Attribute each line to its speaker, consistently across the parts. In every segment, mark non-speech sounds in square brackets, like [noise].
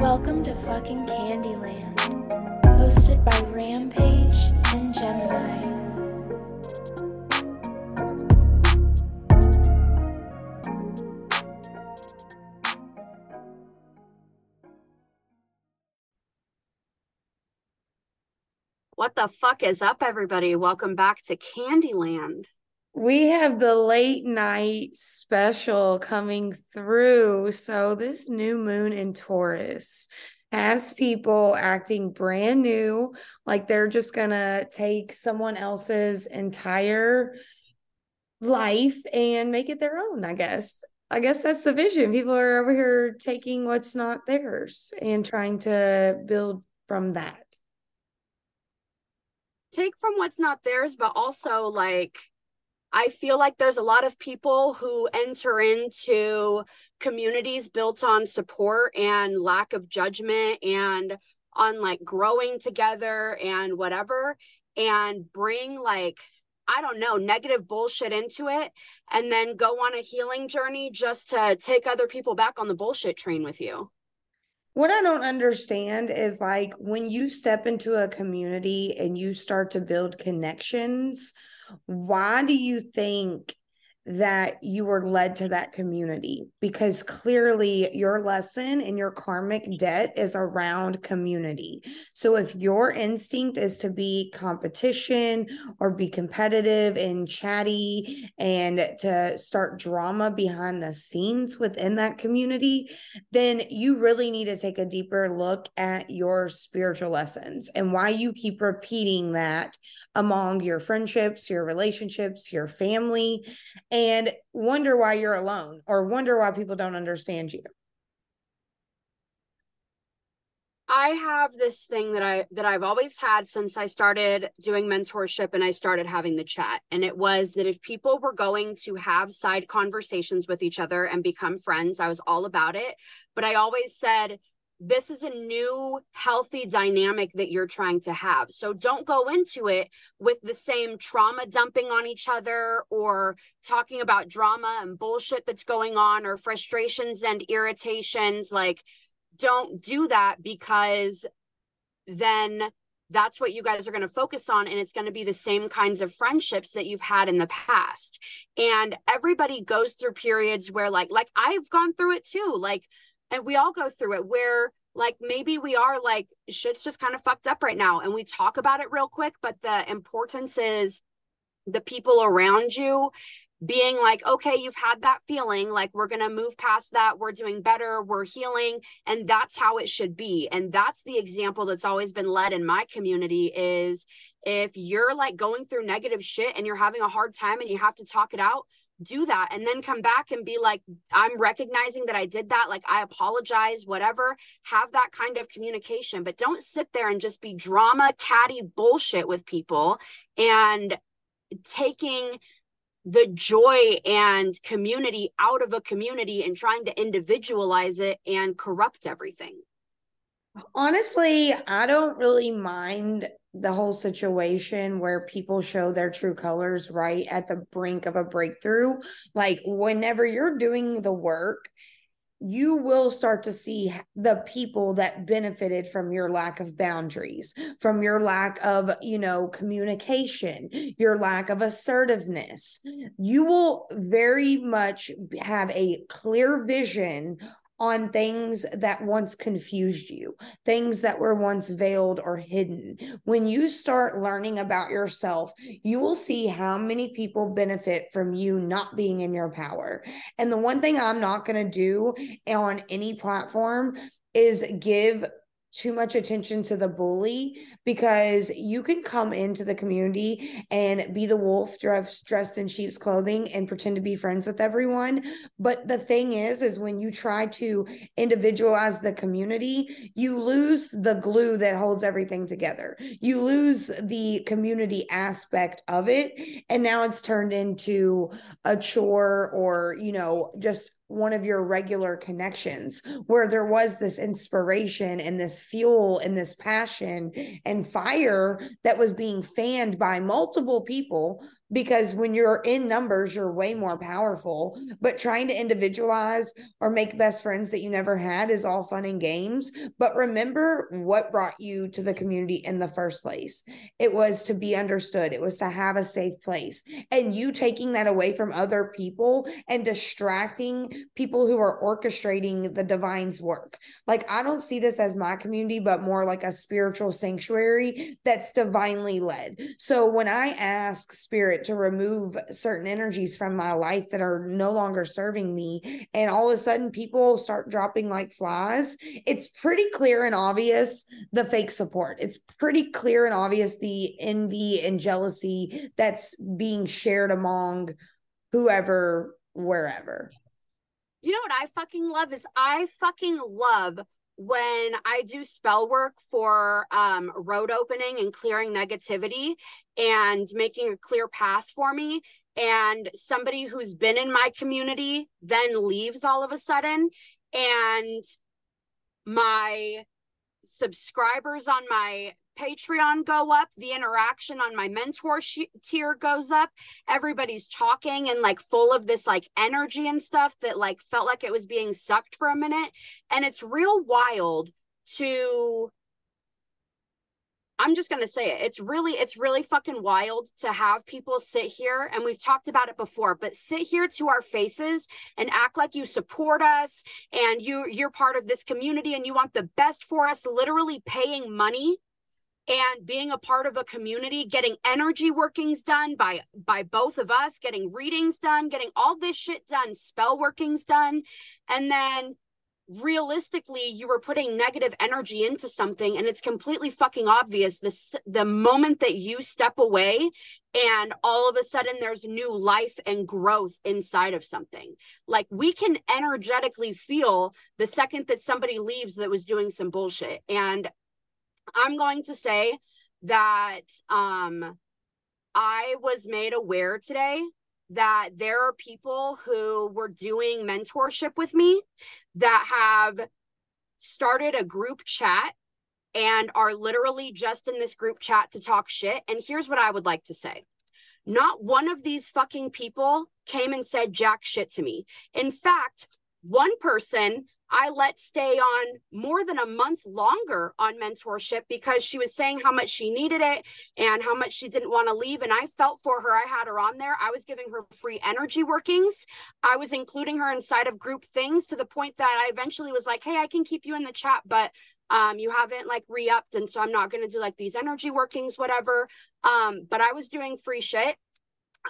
Speaker 1: Welcome to fucking Candyland, hosted by Rampage and Gemini.
Speaker 2: The fuck is up, everybody? Welcome back to Candyland.
Speaker 3: We have the late night special coming through. So, this new moon in Taurus has people acting brand new, like they're just going to take someone else's entire life and make it their own, I guess. I guess that's the vision. People are over here taking what's not theirs and trying to build from that.
Speaker 2: Take from what's not theirs, but also like I feel like there's a lot of people who enter into communities built on support and lack of judgment and on like growing together and whatever and bring like I don't know, negative bullshit into it and then go on a healing journey just to take other people back on the bullshit train with you.
Speaker 3: What I don't understand is like when you step into a community and you start to build connections, why do you think that you were led to that community because clearly your lesson and your karmic debt is around community. So if your instinct is to be competition or be competitive and chatty and to start drama behind the scenes within that community, then you really need to take a deeper look at your spiritual lessons and why you keep repeating that among your friendships, your relationships, your family and wonder why you're alone or wonder why people don't understand you.
Speaker 2: I have this thing that I that I've always had since I started doing mentorship and I started having the chat and it was that if people were going to have side conversations with each other and become friends I was all about it but I always said this is a new healthy dynamic that you're trying to have. So don't go into it with the same trauma dumping on each other or talking about drama and bullshit that's going on or frustrations and irritations. Like, don't do that because then that's what you guys are going to focus on and it's going to be the same kinds of friendships that you've had in the past and everybody goes through periods where like like i've gone through it too like and we all go through it where like maybe we are like shit's just kind of fucked up right now and we talk about it real quick but the importance is the people around you being like okay you've had that feeling like we're going to move past that we're doing better we're healing and that's how it should be and that's the example that's always been led in my community is if you're like going through negative shit and you're having a hard time and you have to talk it out do that and then come back and be like i'm recognizing that i did that like i apologize whatever have that kind of communication. But don't sit there and just be drama catty bullshit with people and taking the joy and community out of a community and trying to individualize it and corrupt everything.
Speaker 3: Honestly i don't really mind the whole situation where people show their true colors right at the brink of a breakthrough. Like, whenever you're doing the work, you will start to see the people that benefited from your lack of boundaries, from your lack of, you know, communication, your lack of assertiveness. You will very much have a clear vision on things that once confused you, things that were once veiled or hidden. When you start learning about yourself, you will see how many people benefit from you not being in your power. And the one thing I'm not going to do on any platform is give too much attention to the bully because you can come into the community and be the wolf dressed dressed in sheep's clothing and pretend to be friends with everyone. But the thing is is when you try to individualize the community you lose the glue that holds everything together. You lose the community aspect of it. And now it's turned into a chore or you know just one of your regular connections where there was this inspiration and this fuel and this passion and fire that was being fanned by multiple people because when you're in numbers, you're way more powerful. But trying to individualize or make best friends that you never had is all fun and games. But remember what brought you to the community in the first place. It was to be understood, it was to have a safe place. And you taking that away from other people and distracting people who are orchestrating the divine's work. Like, I don't see this as my community, but more like a spiritual sanctuary that's divinely led. So when I ask spirit to remove certain energies from my life that are no longer serving me, and all of a sudden people start dropping like flies, it's pretty clear and obvious the fake support. It's pretty clear and obvious the envy and jealousy that's being shared among whoever, wherever.
Speaker 2: You know what I fucking love is I fucking love when I do spell work for um, road opening and clearing negativity and making a clear path for me, and somebody who's been in my community then leaves all of a sudden, and my subscribers on my Patreon go up, the interaction on my mentor sh- tier goes up. Everybody's talking and like full of this like energy and stuff that like felt like it was being sucked for a minute. And it's real wild to I'm just going to say it. It's really it's really fucking wild to have people sit here and we've talked about it before, but sit here to our faces and act like you support us and you you're part of this community and you want the best for us, literally paying money and being a part of a community getting energy workings done by by both of us getting readings done getting all this shit done spell workings done. And then realistically you were putting negative energy into something and it's completely fucking obvious. This the moment that you step away and all of a sudden there's new life and growth inside of something. Like we can energetically feel the second that somebody leaves that was doing some bullshit. And I'm going to say that um, I was made aware today that there are people who were doing mentorship with me that have started a group chat and are literally just in this group chat to talk shit. And here's what I would like to say. Not one of these fucking people came and said jack shit to me. In fact, one person I let stay on more than a month longer on mentorship because she was saying how much she needed it and how much she didn't want to leave. And I felt for her. I had her on there. I was giving her free energy workings. I was including her inside of group things to the point that I eventually was like, hey, I can keep you in the chat, but um you haven't like re-upped and so i'm not going to do like these energy workings whatever um but i was doing free shit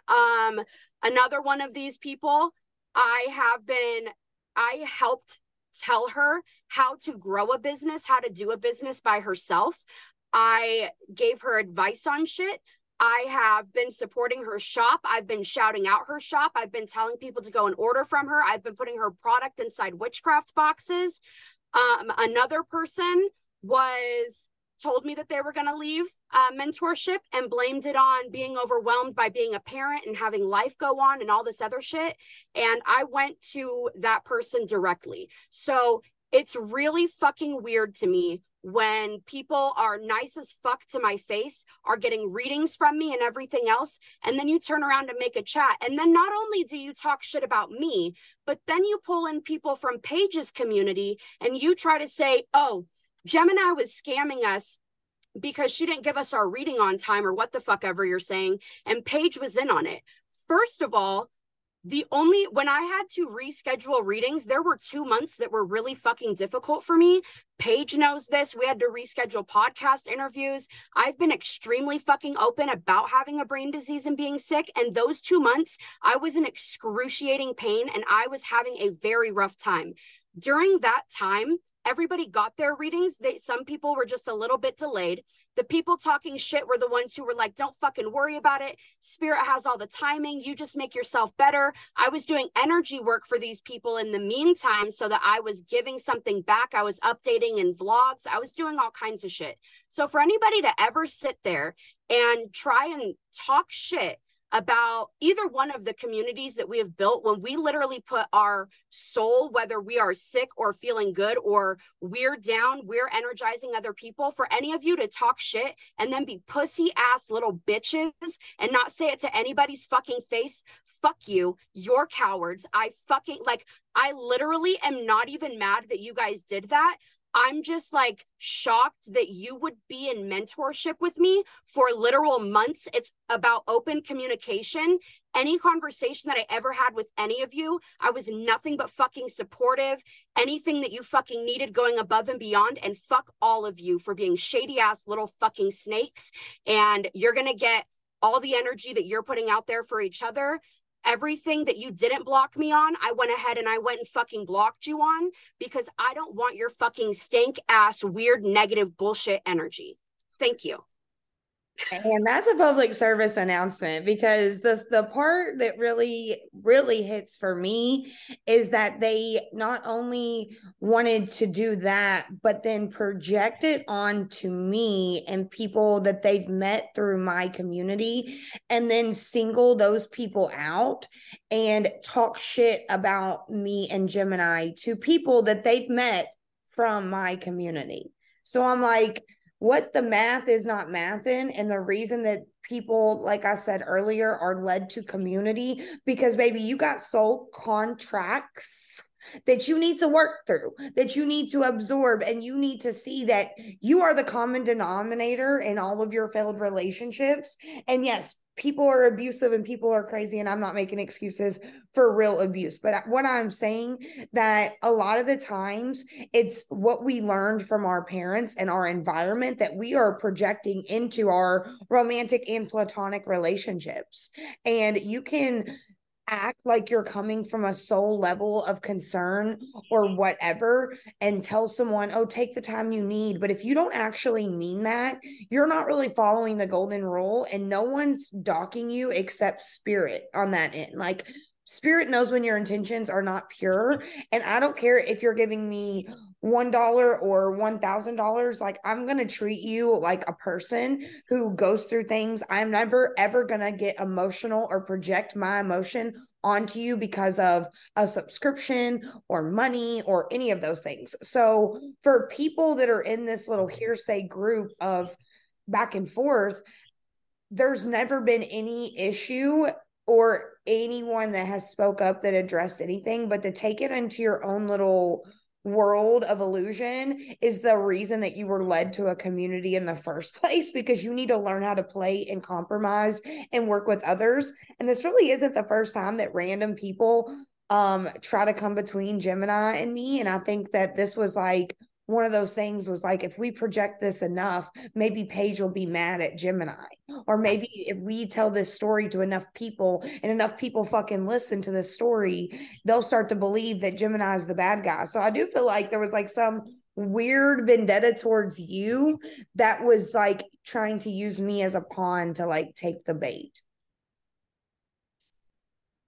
Speaker 2: um another one of these people i have been i helped tell her how to grow a business, how to do a business by herself. I gave her advice on shit. I have been supporting her shop. I've been shouting out her shop. I've been telling people to go and order from her. I've been putting her product inside witchcraft boxes. Um, another person was told me that they were going to leave uh, mentorship and blamed it on being overwhelmed by being a parent and having life go on and all this other shit. And I went to that person directly. So it's really fucking weird to me when people are nice as fuck to my face, are getting readings from me and everything else. And then you turn around and make a chat. And then not only do you talk shit about me, but then you pull in people from Paige's community and you try to say, oh, Gemini was scamming us because she didn't give us our reading on time or what the fuck ever you're saying. And Paige was in on it. First of all, the only when I had to reschedule readings, there were two months that were really fucking difficult for me. Paige knows this. We had to reschedule podcast interviews. I've been extremely fucking open about having a brain disease and being sick. And those two months, I was in excruciating pain and I was having a very rough time. During that time, everybody got their readings. They some people were just a little bit delayed. The people talking shit were the ones who were like, "Don't fucking worry about it. Spirit has all the timing. You just make yourself better." I was doing energy work for these people in the meantime so that I was giving something back. I was updating in vlogs. I was doing all kinds of shit. So for anybody to ever sit there and try and talk shit about either one of the communities that we have built when we literally put our soul, whether we are sick or feeling good or we're down, we're energizing other people. For any of you to talk shit and then be pussy ass little bitches and not say it to anybody's fucking face, fuck you. You're cowards. I fucking like, I literally am not even mad that you guys did that. I'm just like shocked that you would be in mentorship with me for literal months. It's about open communication. Any conversation that I ever had with any of you, I was nothing but fucking supportive. Anything that you fucking needed going above and beyond. And fuck all of you for being shady ass little fucking snakes. And you're going to get all the energy that you're putting out there for each other everything that you didn't block me on, I went ahead and I went and fucking blocked you on because I don't want your fucking stank ass, weird, negative bullshit energy. Thank you
Speaker 3: and that's a public service announcement because the the part that really really hits for me is that they not only wanted to do that but then project it onto me and people that they've met through my community and then single those people out and talk shit about me and Gemini to people that they've met from my community. So I'm like what the math is not mathing and the reason that people like i said earlier are led to community because baby you got soul contracts that you need to work through, that you need to absorb, and you need to see that you are the common denominator in all of your failed relationships. And yes, people are abusive and people are crazy and i'm not making excuses for real abuse but uh, what i'm saying that a lot of the times it's what we learned from our parents and our environment that we are projecting into our romantic and platonic relationships and you can act like you're coming from a soul level of concern or whatever and tell someone, oh, take the time you need. But if you don't actually mean that, you're not really following the golden rule and no one's docking you except spirit on that end. Like, Spirit knows when your intentions are not pure. And I don't care if you're giving me one dollar or one thousand dollars like i'm gonna treat you like a person who goes through things i'm never ever gonna get emotional or project my emotion onto you because of a subscription or money or any of those things so for people that are in this little hearsay group of back and forth there's never been any issue or anyone that has spoke up that addressed anything but to take it into your own little world of illusion is the reason that you were led to a community in the first [laughs] place because you need to learn how to play and compromise and work with others. And this really isn't the first time that random people um try to come between Gemini and me. And I think that this was like one of those things was like if we project this enough maybe paige will be mad at gemini. Or maybe if we tell this story to enough people and enough people fucking listen to this story they'll start to believe that gemini is the bad guy. So i do feel like there was like some weird vendetta towards you that was like trying to use me as a pawn to like take the bait.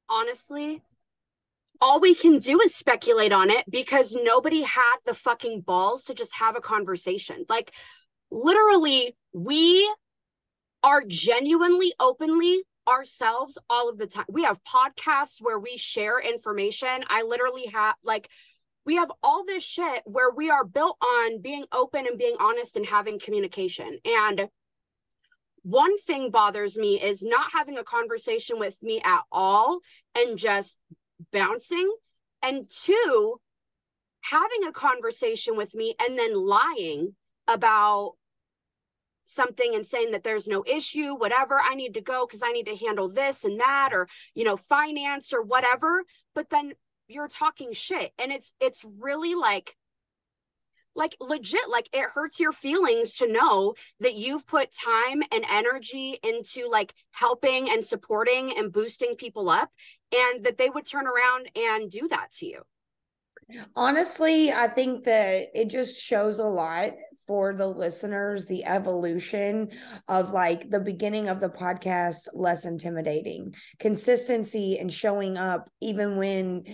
Speaker 2: Honestly all we can do is speculate on it because nobody had the fucking balls to just have a conversation. Like, literally, we are genuinely, openly ourselves all of the time. We have podcasts where we share information. I literally have, like, we have all this shit where we are built on being open and being honest and having communication. And one thing bothers me is not having a conversation with me at all and just bouncing and two having a conversation with me and then lying about something and saying that there's no issue whatever i need to go because i need to handle this and that or you know finance or whatever. But then you're talking shit and it's it's really like like legit like it hurts your feelings to know that you've put time and energy into like helping and supporting and boosting people up and that they would turn around and do that to you.
Speaker 3: Honestly i think that it just shows a lot for the listeners the evolution of like the beginning of the podcast less intimidating. Consistency and showing up even when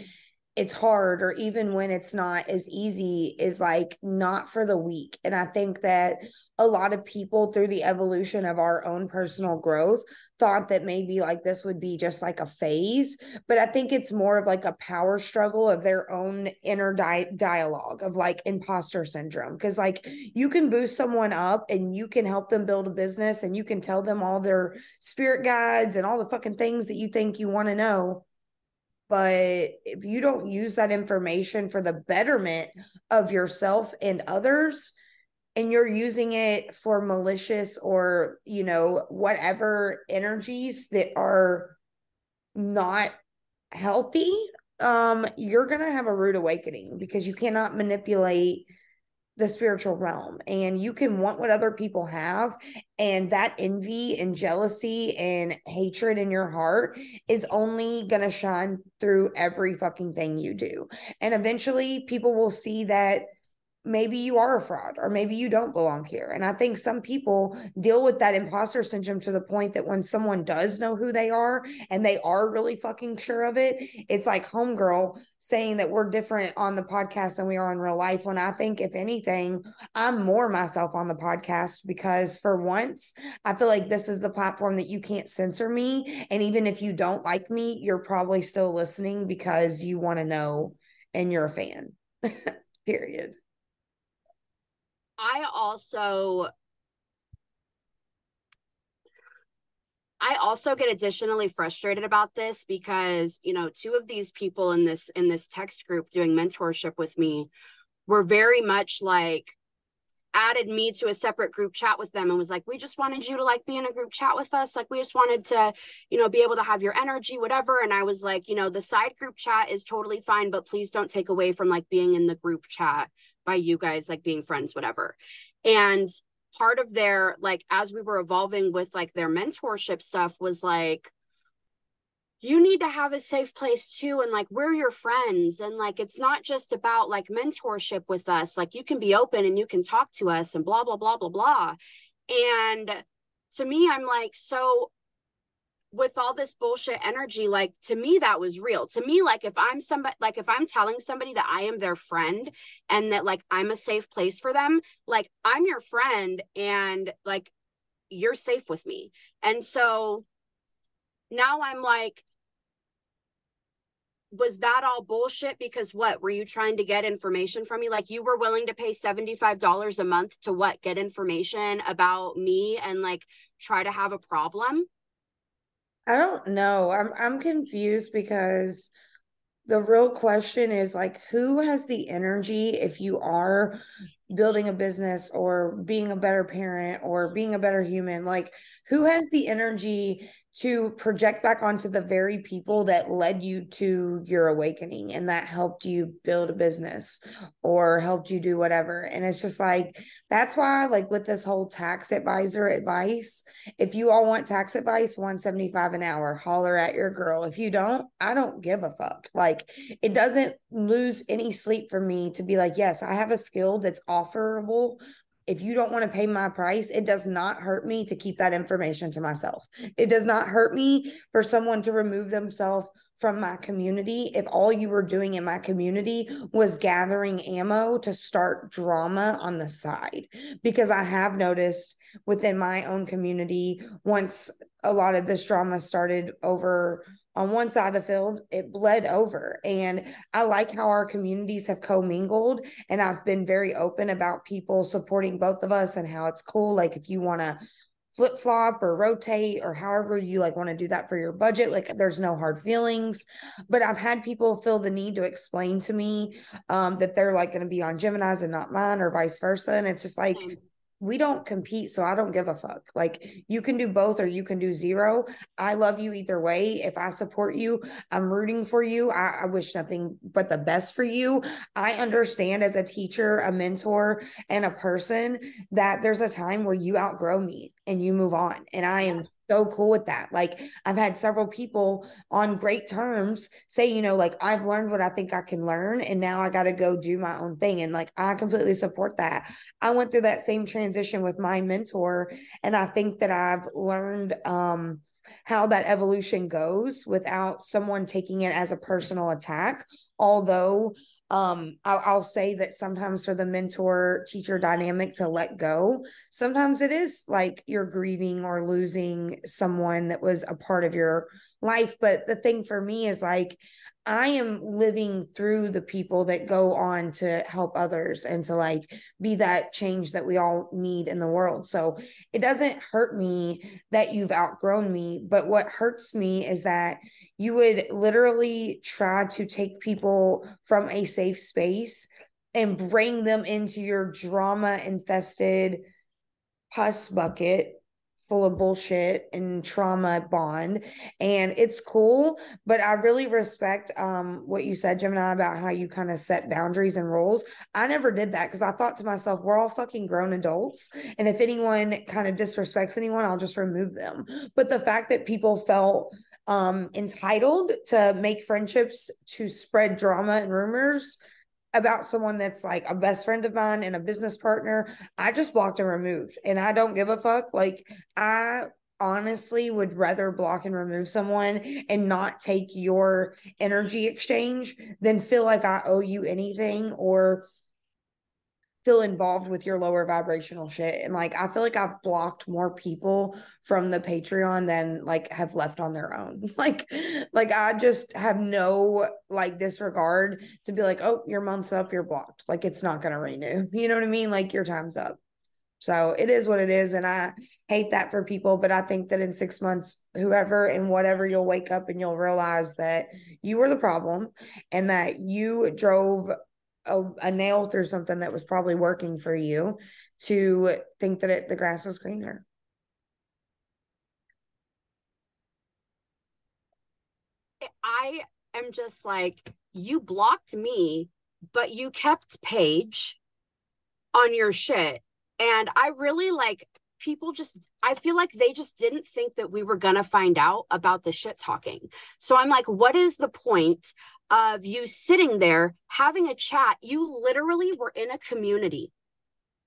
Speaker 3: it's hard or even when it's not as easy is like not for the weak. And i think that a lot of people through the evolution of our own personal growth thought that maybe like this would be just like a phase but i think it's more of like a power struggle of their own inner di- dialogue of like imposter syndrome because like you can boost someone up and you can help them build a business and you can tell them all their spirit guides and all the fucking things that you think you want to know but if you don't use that information for the betterment of yourself and others and you're using it for malicious or you know whatever energies that are not healthy um you're going to have a rude awakening because you cannot manipulate the spiritual realm and you can want what other people have and that envy and jealousy and hatred in your heart is only going to shine through every fucking thing you do. And eventually people will see that maybe you are a fraud or maybe you don't belong here. And I think some people deal with that imposter syndrome to the point that when someone does know who they are and they are really fucking sure of it, it's like homegirl saying that we're different on the podcast than we are in real life. When I think, if anything, I'm more myself on the podcast because for once, I feel like this is the platform that you can't censor me. And even if you don't like me, you're probably still listening because you want to know and you're a fan. [laughs] Period.
Speaker 2: I also I also get additionally frustrated about this because, you know, two of these people in this in this text group doing mentorship with me were very much like added me to a separate group chat with them and was like we just wanted you to like be in a group chat with us. Like we just wanted to you know be able to have your energy whatever. And i was like you know the side group chat is totally fine but please don't take away from like being in the group chat by you guys like being friends whatever. And part of their like as we were evolving with like their mentorship stuff was like you need to have a safe place too and like we're your friends and like it's not just about like mentorship with us like you can be open and you can talk to us and blah blah blah blah blah. And to me i'm like so with all this bullshit energy like to me that was real. To me like if i'm somebody like if i'm telling somebody that i am their friend and that like i'm a safe place for them like i'm your friend and like you're safe with me. And so now i'm like was that all bullshit? Because what were you trying to get information from me? Like you were willing to pay $75 a month to what get information about me and like try to have a problem?
Speaker 3: I don't know. I'm I'm confused because the real question is like who has the energy if you are building a business or being a better parent or being a better human? Like who has the energy to project back onto the very people that led you to your awakening and that helped you build a business or helped you do whatever. And it's just like, that's why, like, with this whole tax advisor advice, if you all want tax advice, 175 an hour, holler at your girl. If you don't, I don't give a fuck. Like, it doesn't lose any sleep for me to be like, yes, I have a skill that's offerable if you don't want to pay my price, it does not hurt me to keep that information to myself. It does not hurt me for someone to remove themselves from my community if all you were doing in my community was gathering ammo to start drama on the side. Because I have noticed within my own community, once a lot of this drama started over on one side of the field, it bled over. And I like how our communities have commingled. And I've been very open about people supporting both of us and how it's cool. Like, if you want to flip flop or rotate or however you like want to do that for your budget, like, there's no hard feelings. But I've had people feel the need to explain to me um, that they're like going to be on Gemini's and not mine or vice versa. And it's just like, we don't compete so i don't give a fuck. Like you can do both or you can do zero. I love you either way. If i support you i'm rooting for you. I, I, wish nothing but the best for you. I understand as a teacher a mentor and a person that there's a time where you outgrow me and you move on and i am so cool with that. Like I've had several people on great terms say, you know, like I've learned what I think I can learn and now I got to go do my own thing and like I completely support that. I went through that same transition with my mentor and I think that I've learned um how that evolution goes without someone taking it as a personal attack. Although um I'll, I'll, say that sometimes for the mentor teacher dynamic to let go sometimes it is like you're grieving or losing someone that was a part of your life but the thing for me is like I am living through the people that go on to help others and to like be that change that we all need in the world. So it doesn't hurt me that you've outgrown me, but what hurts me is that you would literally try to take people from a safe space and bring them into your drama infested pus bucket full of bullshit and trauma bond. And it's cool but i really respect um what you said gemini about how you kind of set boundaries and rules. I never did that because i thought to myself we're all fucking grown adults and if anyone kind of disrespects anyone i'll just remove them. But the fact that people felt um entitled to make friendships to spread drama and rumors about someone that's like a best friend of mine and a business partner, I just blocked and removed. And I don't give a fuck. Like, I honestly would rather block and remove someone and not take your energy exchange than feel like I owe you anything or feel involved with your lower vibrational shit. And like I feel like I've blocked more people from the Patreon than like have left on their own. [laughs] like like I just have no like disregard to be like, "Oh, your month's up, you're blocked." Like it's not going to renew. [laughs] You know what I mean? Like your time's up. So it is what it is and I hate that for people, but I think that in 6 months whoever and whatever you'll wake up and you'll realize that you were the problem and that you drove a, a nail through something that was probably working for you to think that it, the grass was greener.
Speaker 2: I am just like, you blocked me, but you kept Paige on your shit. And I really like people just I feel like they just didn't think that we were going to find out about the shit talking. So I'm like, what is the point of you sitting there having a chat? You literally were in a community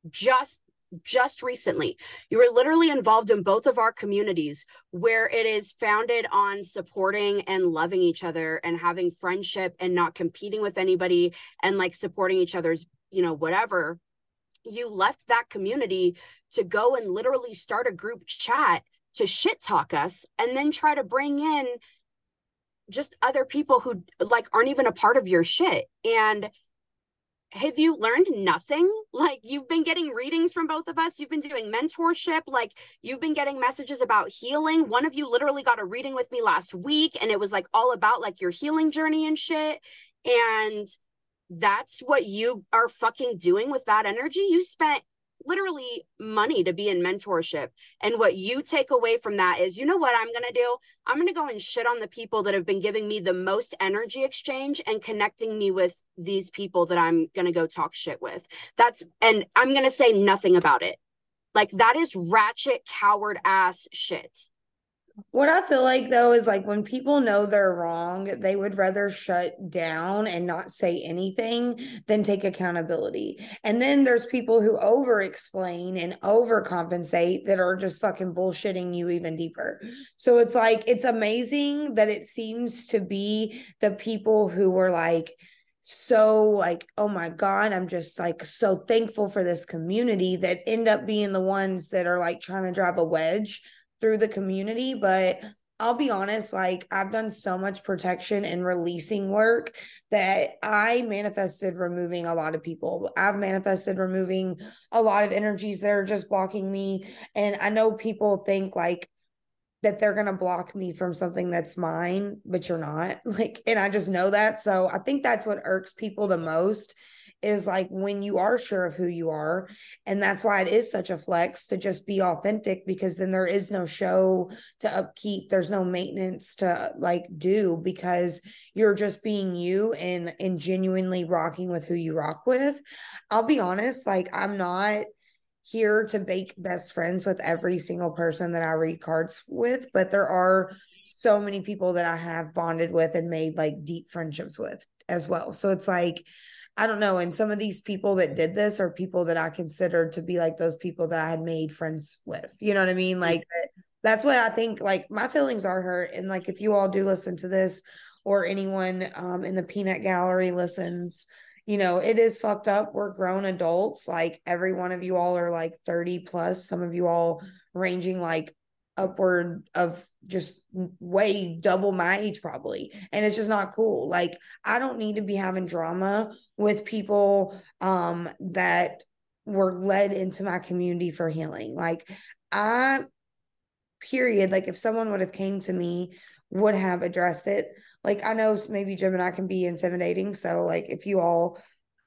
Speaker 2: just just recently. You were literally involved in both of our communities where it is founded on supporting and loving each other and having friendship and not competing with anybody and like supporting each other's, you know, whatever you left that community to go and literally start a group chat to shit talk us and then try to bring in just other people who like aren't even a part of your shit. And have you learned nothing? [laughs] Like you've been getting readings from both of us. You've been doing mentorship. Like you've been getting messages about healing. One of you literally got a reading with me last week and it was like all about like your healing journey and shit. And that's what you are fucking doing with that energy. You spent literally money to be in mentorship. And what you take away from that is, you know what I'm going to do? I'm going to go and shit on the people that have been giving me the most energy exchange and connecting me with these people that I'm going to go talk shit with. That's, and I'm going to say nothing about it. Like that is ratchet, coward ass shit.
Speaker 3: What I feel like though is like when people know they're wrong, they would rather shut down and not say anything than take accountability. And then there's people who over explain and overcompensate that are just fucking bullshitting you even deeper. So it's like, it's amazing that it seems to be the people who were like, so like oh my god i'm just like so thankful for this community that end up being the ones that are like trying to drive a wedge through the community, but I'll be honest, like I've done so much protection and releasing work that I manifested removing a lot of people. I've manifested removing a lot of energies that are just blocking me. And I know people think like that they're going to block me from something that's mine, but you're not. [laughs] Like, and I just know that. So I think that's what irks people the most is like when you are sure of who you are. And that's why it is such a flex to just be authentic because then there is no show to upkeep. There's no maintenance to like do because you're just being you and and genuinely rocking with who you rock with. I'll be honest, like I'm not here to make best friends with every single person that I read cards with, but there are so many people that I have bonded with and made like deep friendships with as well. So it's like I don't know. And some of these people that did this are people that I considered to be like those people that I had made friends with. You know what I mean? Like that's what I think. Like my feelings are hurt, and like if you all do listen to this, or anyone um, in the peanut gallery listens, you know, it is fucked up. We're grown adults. Like every one of you all are like 30 plus. Some of you all ranging like upward of just way double my age probably. And it's just not cool. Like i don't need to be having drama with people um that were led into my community for healing. Like i period like if someone would have came to me would have addressed it. Like i know maybe Gemini can be intimidating. So like if you all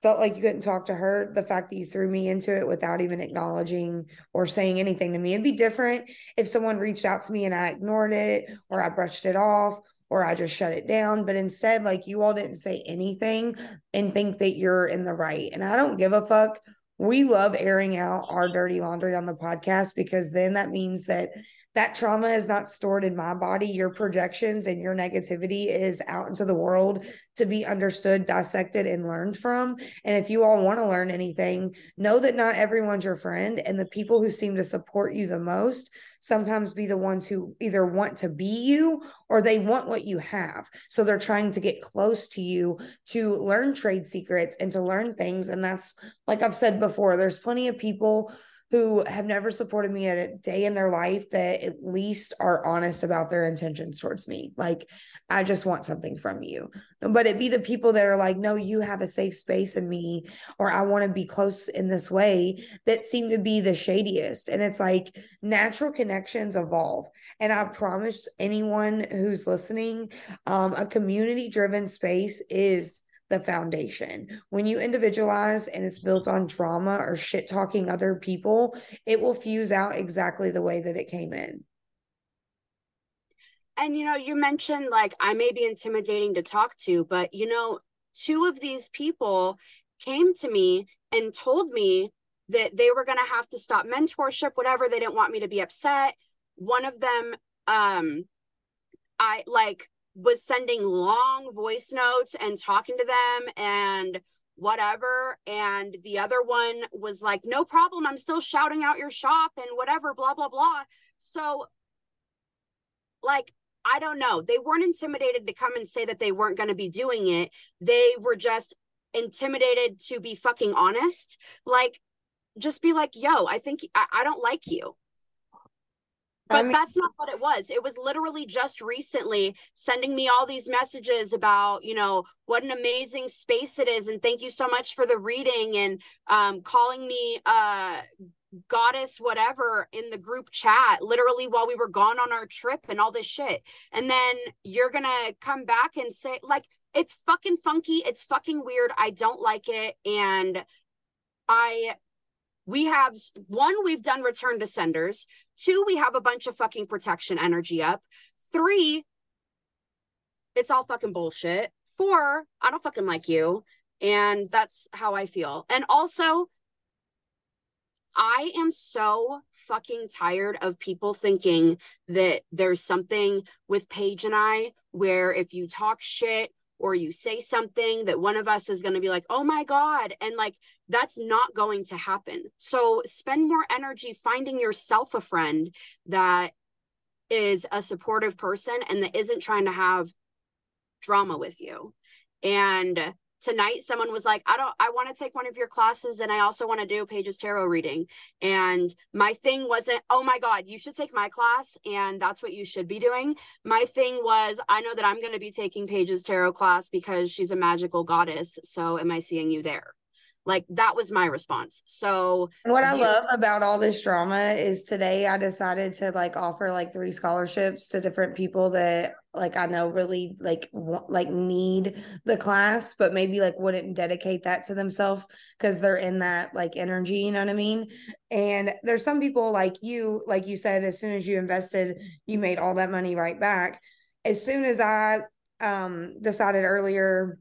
Speaker 3: felt like you couldn't talk to her the fact that you threw me into it without even acknowledging or saying anything to me. It'd be different if someone reached out to me and i ignored it or i brushed it off or i just shut it down. But instead like you all didn't say anything and think that you're in the right. And i don't give a fuck. We love airing out our dirty laundry on the podcast because then that means that that trauma is not stored in my body. Your projections and your negativity is out into the world to be understood, dissected, and learned from. And if you all want to learn anything, know that not everyone's your friend. And the people who seem to support you the most sometimes be the ones who either want to be you or they want what you have. So they're trying to get close to you to learn trade secrets and to learn things. And that's like I've said before, there's plenty of people who have never supported me at a day in their life that at least are honest about their intentions towards me. Like, I just want something from you. But it be the people that are like, no, you have a safe space in me, or I want to be close in this way that seem to be the shadiest. And it's like natural connections evolve. And I promise anyone who's listening, um, a community driven space is the foundation. When you individualize and it's built on drama or shit talking other people, it will fuse out exactly the way that it came in.
Speaker 2: And you know, you mentioned like I may be intimidating to talk to, but you know, two of these people came to me and told me that they were going to have to stop mentorship whatever they didn't want me to be upset one of them um i like was sending long voice notes and talking to them and whatever. And the other one was like no problem i'm still shouting out your shop and whatever blah blah blah. So like i don't know. They weren't intimidated to come and say that they weren't going to be doing it. They were just intimidated to be fucking honest. Like just be like yo i think I, I don't like you but I mean, that's not what it was. It was literally just recently sending me all these messages about, you know, what an amazing space it is. And thank you so much for the reading and um, calling me uh, goddess, whatever, in the group chat, literally while we were gone on our trip and all this shit. And then you're going to come back and say, like, it's fucking funky. It's fucking weird. I don't like it. And I we have one we've done return to senders two we have a bunch of fucking protection energy up. Three it's all fucking bullshit. Four i don't fucking like you. And that's how i feel. And also I am so fucking tired of people thinking that there's something with Paige and I where if you talk shit or you say something that one of us is going to be like, oh my God. And like, that's not going to happen. So spend more energy finding yourself a friend that is a supportive person and that isn't trying to have drama with you. And tonight someone was like i don't i want to take one of your classes and i also want to do Paige's tarot reading. And my thing wasn't oh my god you should take my class and that's what you should be doing. My thing was i know that i'm going to be taking Paige's tarot class because she's a magical goddess so am i seeing you there? Like that was my response. So
Speaker 3: what I love about all this drama is today I decided to like offer like three scholarships to different people that like I know really like like need the class, but maybe like wouldn't dedicate that to themselves because they're in that like energy. You know what I mean? And there's some people like you, like you said, as soon as you invested, you made all that money right back. As soon as I um decided earlier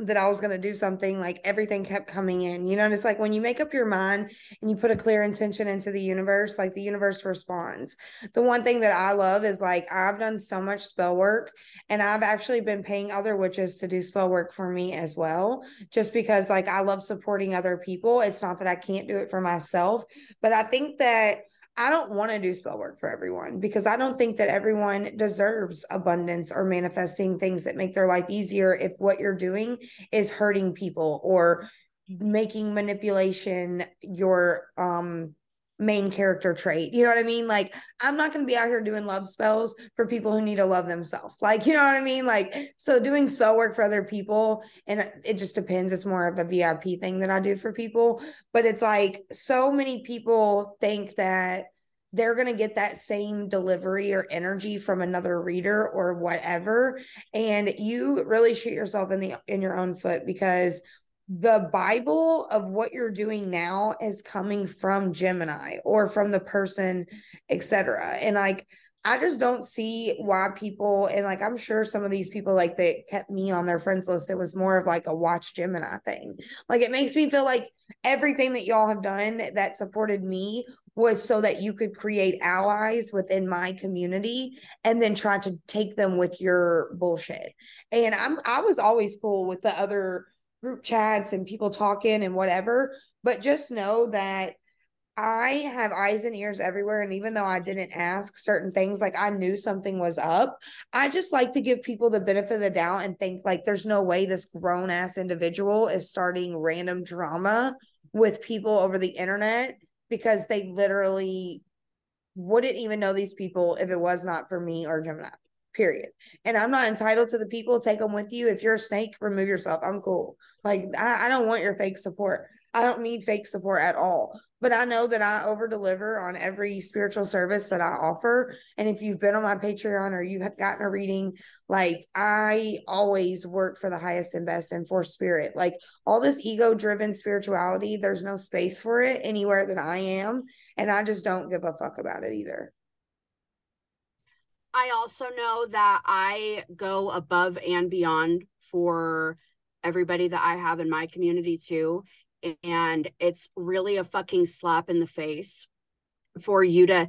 Speaker 3: that I was going to do something, like everything kept coming in. You know, and it's like when you make up your mind and you put a clear intention into the universe, like the universe responds. The one thing that I love is like I've done so much spell work and I've actually been paying other witches to do spell work for me as well, just because like I love supporting other people. It's not that I can't do it for myself, but I think that I don't want to do spell work for everyone because I don't think that everyone deserves abundance or manifesting things that make their life easier if what you're doing is hurting people or making manipulation your um main character trait. You know what I mean? Like, I'm not going to be out here doing love spells for people who need to love themselves. Like, you know what I mean? Like, so doing spell work for other people, and it just depends. It's more of a VIP thing that I do for people. But it's like so many people think that they're going to get that same delivery or energy from another reader or whatever and you really shoot yourself in the in your own foot because the Bible of what you're doing now is coming from Gemini or from the person, etc. And like, I just don't see why people, and like, I'm sure some of these people, like, they kept me on their friends list. It was more of like a watch Gemini thing. Like, it makes me feel like everything that y'all have done that supported me was so that you could create allies within my community and then try to take them with your bullshit. And I'm, I was always cool with the other group chats and people talking and whatever. But just know that I have eyes and ears everywhere. And even though I didn't ask certain things, like I knew something was up, I just like to give people the benefit of the doubt and think like there's no way this grown ass individual is starting random drama with people over the internet because they literally wouldn't even know these people if it was not for me or Gemini period. And I'm not entitled to the people. Take them with you. If you're a snake, remove yourself. I'm cool. Like I, I don't want your fake support. I don't need fake support at all. But I know that I over deliver on every spiritual service that I offer. And if you've been on my Patreon or you've gotten a reading, like I always work for the highest and best and for spirit. Like all this ego driven spirituality, there's no space for it anywhere that I am. And I just don't give a fuck about it either.
Speaker 2: I also know that I go above and beyond for everybody that I have in my community too. And it's really a fucking slap in the face for you to,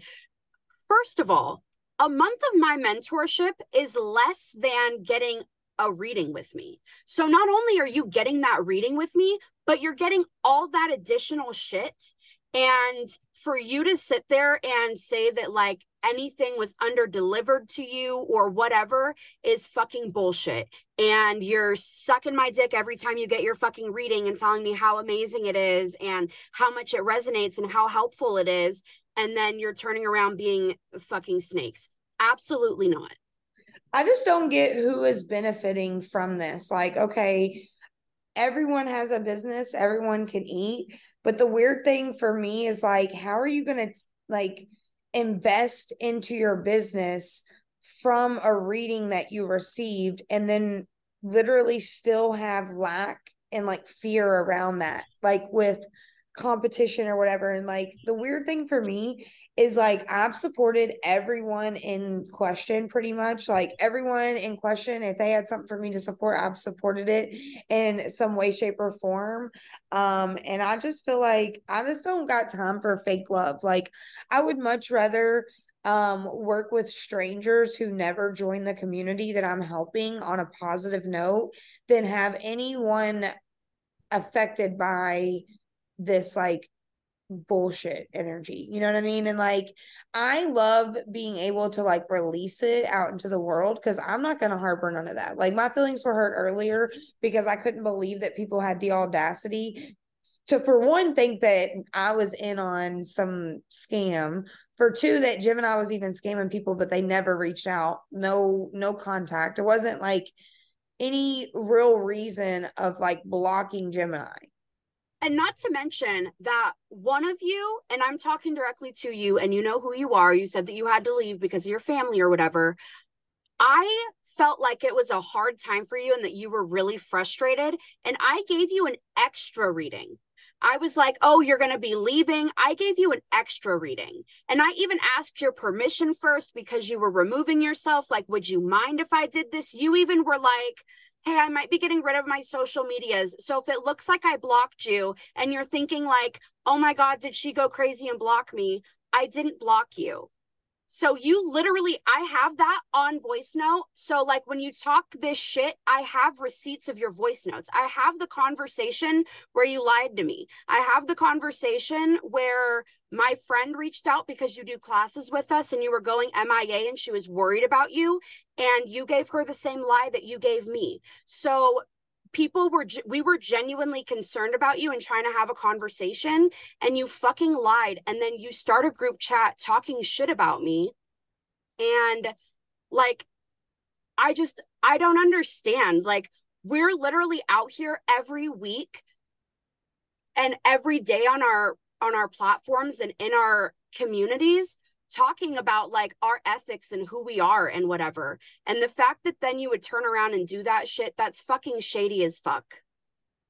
Speaker 2: first of all, a month of my mentorship is less than getting a reading with me. So not only are you getting that reading with me, but you're getting all that additional shit. And for you to sit there and say that, like, anything was under delivered to you or whatever is fucking bullshit. And you're sucking my dick every time you get your fucking reading and telling me how amazing it is and how much it resonates and how helpful it is. And then you're turning around being fucking snakes. Absolutely not.
Speaker 3: I just don't get who is benefiting from this. Like, okay, everyone has a business, everyone can eat. But the weird thing for me is like, how are you going to like invest into your business from a reading that you received and then literally still have lack and like fear around that like with competition or whatever. And like the weird thing for me is like I've supported everyone in question pretty much. Like everyone in question, if they had something for me to support, I've supported it in some way, shape, or form. Um, and I just feel like I just don't got time for fake love. Like I would much rather um work with strangers who never join the community that I'm helping on a positive note than have anyone affected by this like bullshit energy. You know what I mean? And like I love being able to like release it out into the world because I'm not gonna harbor none of that. Like my feelings were hurt earlier because I couldn't believe that people had the audacity to for one think that I was in on some scam. For two, that Gemini was even scamming people, but they never reached out. No, no contact. It wasn't like any real reason of like blocking Gemini
Speaker 2: and not to mention that one of you, and I'm talking directly to you, and you know who you are. You said that you had to leave because of your family or whatever. I felt like it was a hard time for you and that you were really frustrated. And I gave you an extra reading. I was like, oh, you're going to be leaving. I gave you an extra reading. And I even asked your permission first because you were removing yourself. Like, would you mind if I did this? You even were like, hey, I might be getting rid of my social medias. So if it looks like I blocked you and you're thinking like, oh my God, did she go crazy and block me? I didn't block you. So you literally, I have that on voice note. So like when you talk this shit, I have receipts of your voice notes. I have the conversation where you lied to me. I have the conversation where my friend reached out because you do classes with us and you were going MIA and she was worried about you and you gave her the same lie that you gave me. So people were we were genuinely concerned about you and trying to have a conversation and you fucking lied and then you start a group chat talking shit about me. And like i just i don't understand. Like we're literally out here every week and every day on our on our platforms and in our communities talking about like our ethics and who we are and whatever. And the fact that then you would turn around and do that shit, that's fucking shady as fuck.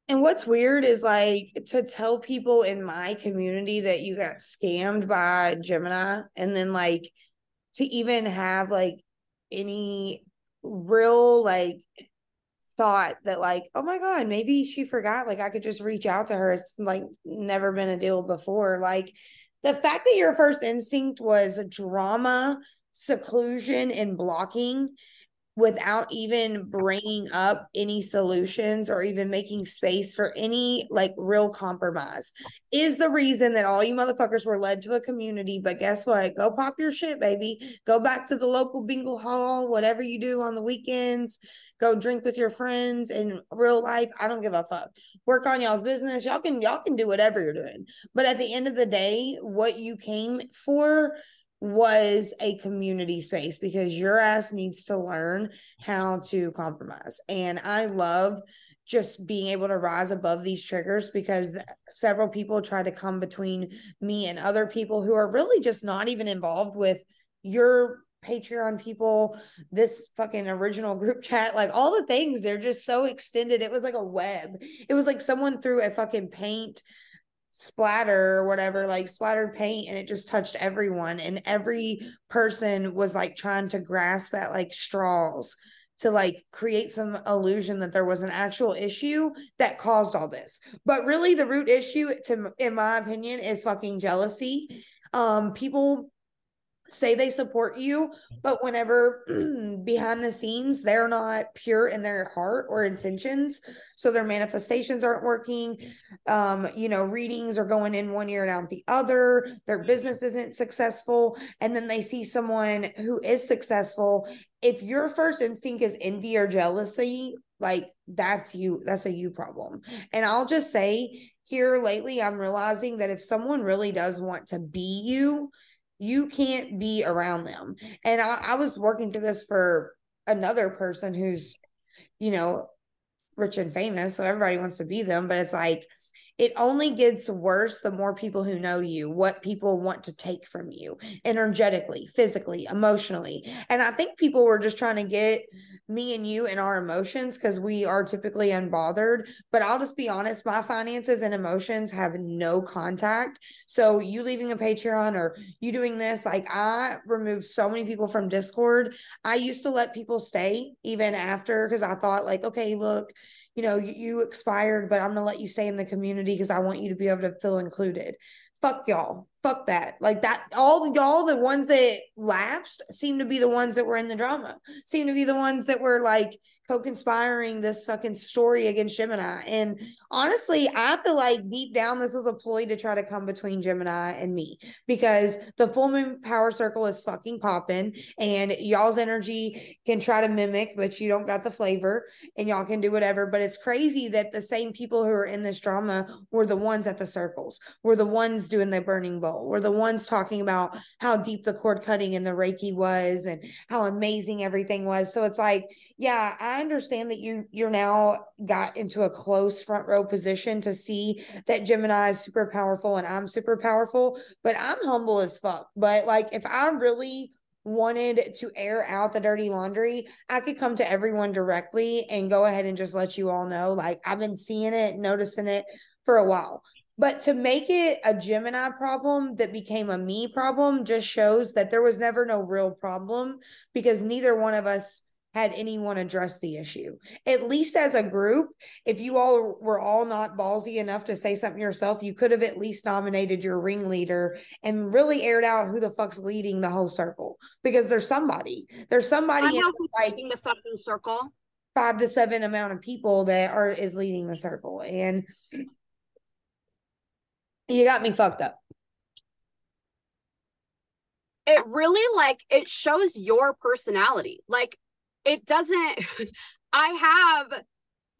Speaker 3: And what's weird is like to tell people in my community that you got scammed by Gemini and then like to even have like any real like thought that like oh my god maybe she forgot like i could just reach out to her it's like never been a deal before like the fact that your first instinct was drama, seclusion, and blocking without even bringing up any solutions or even making space for any like real compromise is the reason that all you motherfuckers were led to a community. But guess what? Go pop your shit, baby. Go back to the local bingo hall, whatever you do on the weekends go drink with your friends in real life. I don't give a fuck. Work on y'all's business. Y'all can y'all can do whatever you're doing. But at the end of the day, what you came for was a community space because your ass needs to learn how to compromise. And I love just being able to rise above these triggers because several people try to come between me and other people who are really just not even involved with your Patreon people, this fucking original group chat, like all the things, they're just so extended. It was like a web. It was like someone threw a fucking paint splatter or whatever, like splattered paint, and it just touched everyone. And every person was like trying to grasp at like straws to like create some illusion that there was an actual issue that caused all this. But really the root issue to in my opinion is fucking jealousy. Um people say they support you, but whenever [clears throat] behind the scenes they're not pure in their heart or intentions, so their manifestations aren't working. Um, you know, readings are going in one ear and out the other, their business isn't successful, and then they see someone who is successful. If your first instinct is envy or jealousy, like that's you, that's a you problem. And I'll just say here lately, I'm realizing that if someone really does want to be you, you can't be around them. And I, I was working through this for another person who's, you know, rich and famous. So everybody wants to be them, but it's like, it only gets worse the more people who know you, what people want to take from you energetically, physically, emotionally. And I think people were just trying to get me and you and our emotions because we are typically unbothered. But I'll just be honest, my finances and emotions have no contact. So you leaving a Patreon or you doing this, like I removed so many people from Discord. I used to let people stay even after because I thought, like, okay, look, you know, you, you expired, but I'm gonna let you stay in the community because I want you to be able to feel included fuck y'all. Fuck that. Like that, all y'all, the ones that lapsed seem to be the ones that were in the drama, seem to be the ones that were like, co-conspiring this fucking story against Gemini. And honestly, I feel like deep down this was a ploy to try to come between Gemini and me because the full moon power circle is fucking popping and y'all's energy can try to mimic, but you don't got the flavor and y'all can do whatever. But it's crazy that the same people who are in this drama were the ones at the circles, were the ones doing the burning bowl, were the ones talking about how deep the cord cutting and the Reiki was and how amazing everything was. So it's like, yeah, I understand that you you're now got into a close front row position to see that Gemini is super powerful and I'm super powerful, but I'm humble as fuck. But like if I really wanted to air out the dirty laundry, I could come to everyone directly and go ahead and just let you all know like I've been seeing it, noticing it for a while. But to make it a Gemini problem that became a me problem just shows that there was never no real problem because neither one of us had anyone address the issue. At least as a group, if you all were all not ballsy enough to say something yourself, you could have at least nominated your ringleader and really aired out who the fuck's leading the whole circle because there's somebody. There's somebody in like
Speaker 2: the fucking circle.
Speaker 3: Five to seven amount of people that are is leading the circle. And you got me fucked up
Speaker 2: it really like it shows your personality like it doesn't [laughs] i have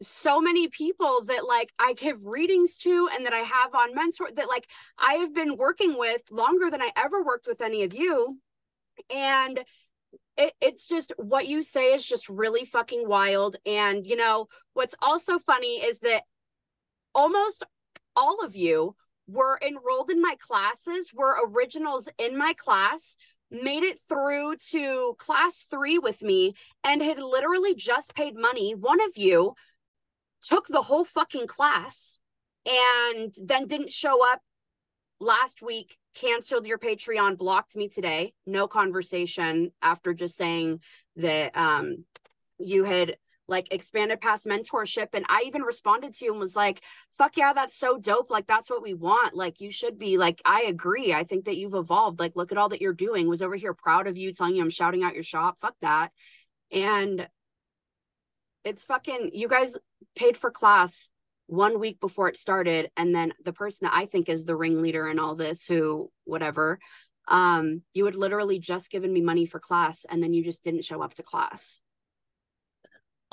Speaker 2: so many people that like i give readings to and that i have on mentor that like i have been working with longer than i ever worked with any of you. And it, it's just what you say is just really fucking wild. And you know what's also funny is that almost all of you were enrolled in my classes, were originals in my class, made it through to class three with me, and had literally just paid money. One of you took the whole fucking class and then didn't show up last week, canceled your Patreon, blocked me today. No conversation after just saying that um you had like expanded past mentorship and i even responded to you and was like fuck yeah that's so dope like that's what we want like you should be like i agree i think that you've evolved like look at all that you're doing was over here proud of you telling you i'm shouting out your shop fuck that and it's fucking you guys paid for class one week before it started and then the person that i think is the ringleader in all this who whatever um you had literally just given me money for class and then you just didn't show up to class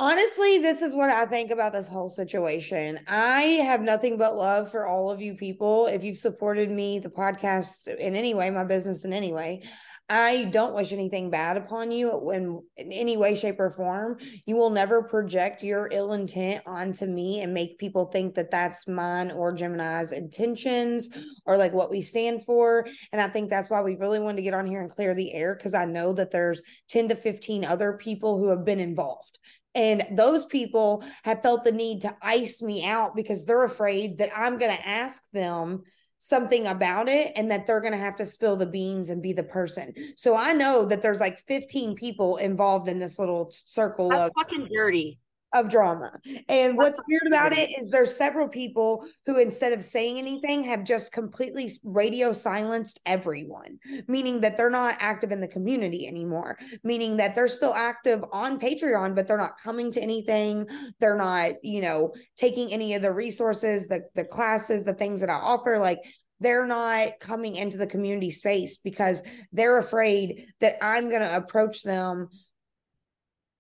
Speaker 3: Honestly, this is what I think about this whole situation. I have nothing but love for all of you people. If you've supported me, the podcast in any way, my business in any way, I don't wish anything bad upon you in, in any way, shape, or form. You will never project your ill intent onto me and make people think that that's mine or Gemini's intentions or like what we stand for. And I think that's why we really wanted to get on here and clear the air because I know that there's 10 to 15 other people who have been involved. And those people have felt the need to ice me out because they're afraid that I'm going to ask them something about it and that they're going to have to spill the beans and be the person. So I know that there's like 15 people involved in this little circle
Speaker 2: That's
Speaker 3: of
Speaker 2: fucking dirty
Speaker 3: of drama. And what's weird about it is there's several people who instead of saying anything have just completely radio silenced everyone, meaning that they're not active in the community anymore, meaning that they're still active on Patreon but they're not coming to anything, they're not, you know, taking any of the resources, the the classes, the things that I offer. Like they're not coming into the community space because they're afraid that I'm going to approach them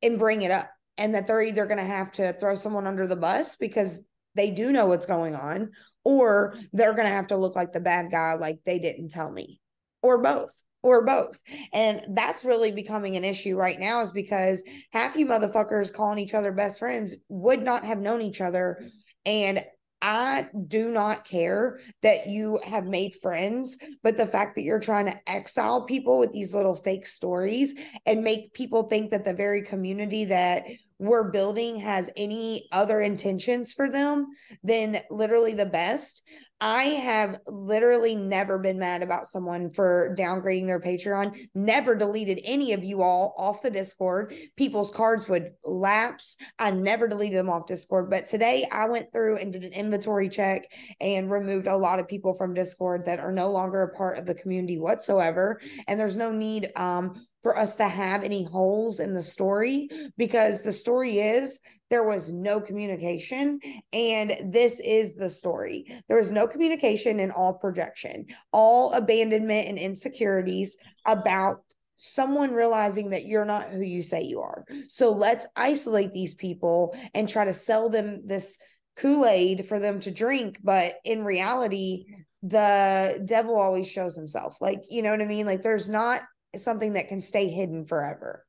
Speaker 3: and bring it up and that they're either going to have to throw someone under the bus because they do know what's going on or they're going to have to look like the bad guy like they didn't tell me or both or both. And that's really becoming an issue right now is because half you motherfuckers calling each other best friends would not have known each other and I do not care that you have made friends, but the fact that you're trying to exile people with these little fake stories and make people think that the very community that we're building has any other intentions for them than literally the best. I have literally never been mad about someone for downgrading their Patreon, never deleted any of you all off the Discord. People's cards would lapse. I never deleted them off Discord. But today I went through and did an inventory check and removed a lot of people from Discord that are no longer a part of the community whatsoever. And there's no need um, for us to have any holes in the story because the story is there was no communication and this is the story. There was no communication and all projection all abandonment and insecurities about someone realizing that you're not who you say you are. So let's isolate these people and try to sell them this kool-aid for them to drink but in reality the devil always shows himself. Like you know what i mean? Like there's not something that can stay hidden forever.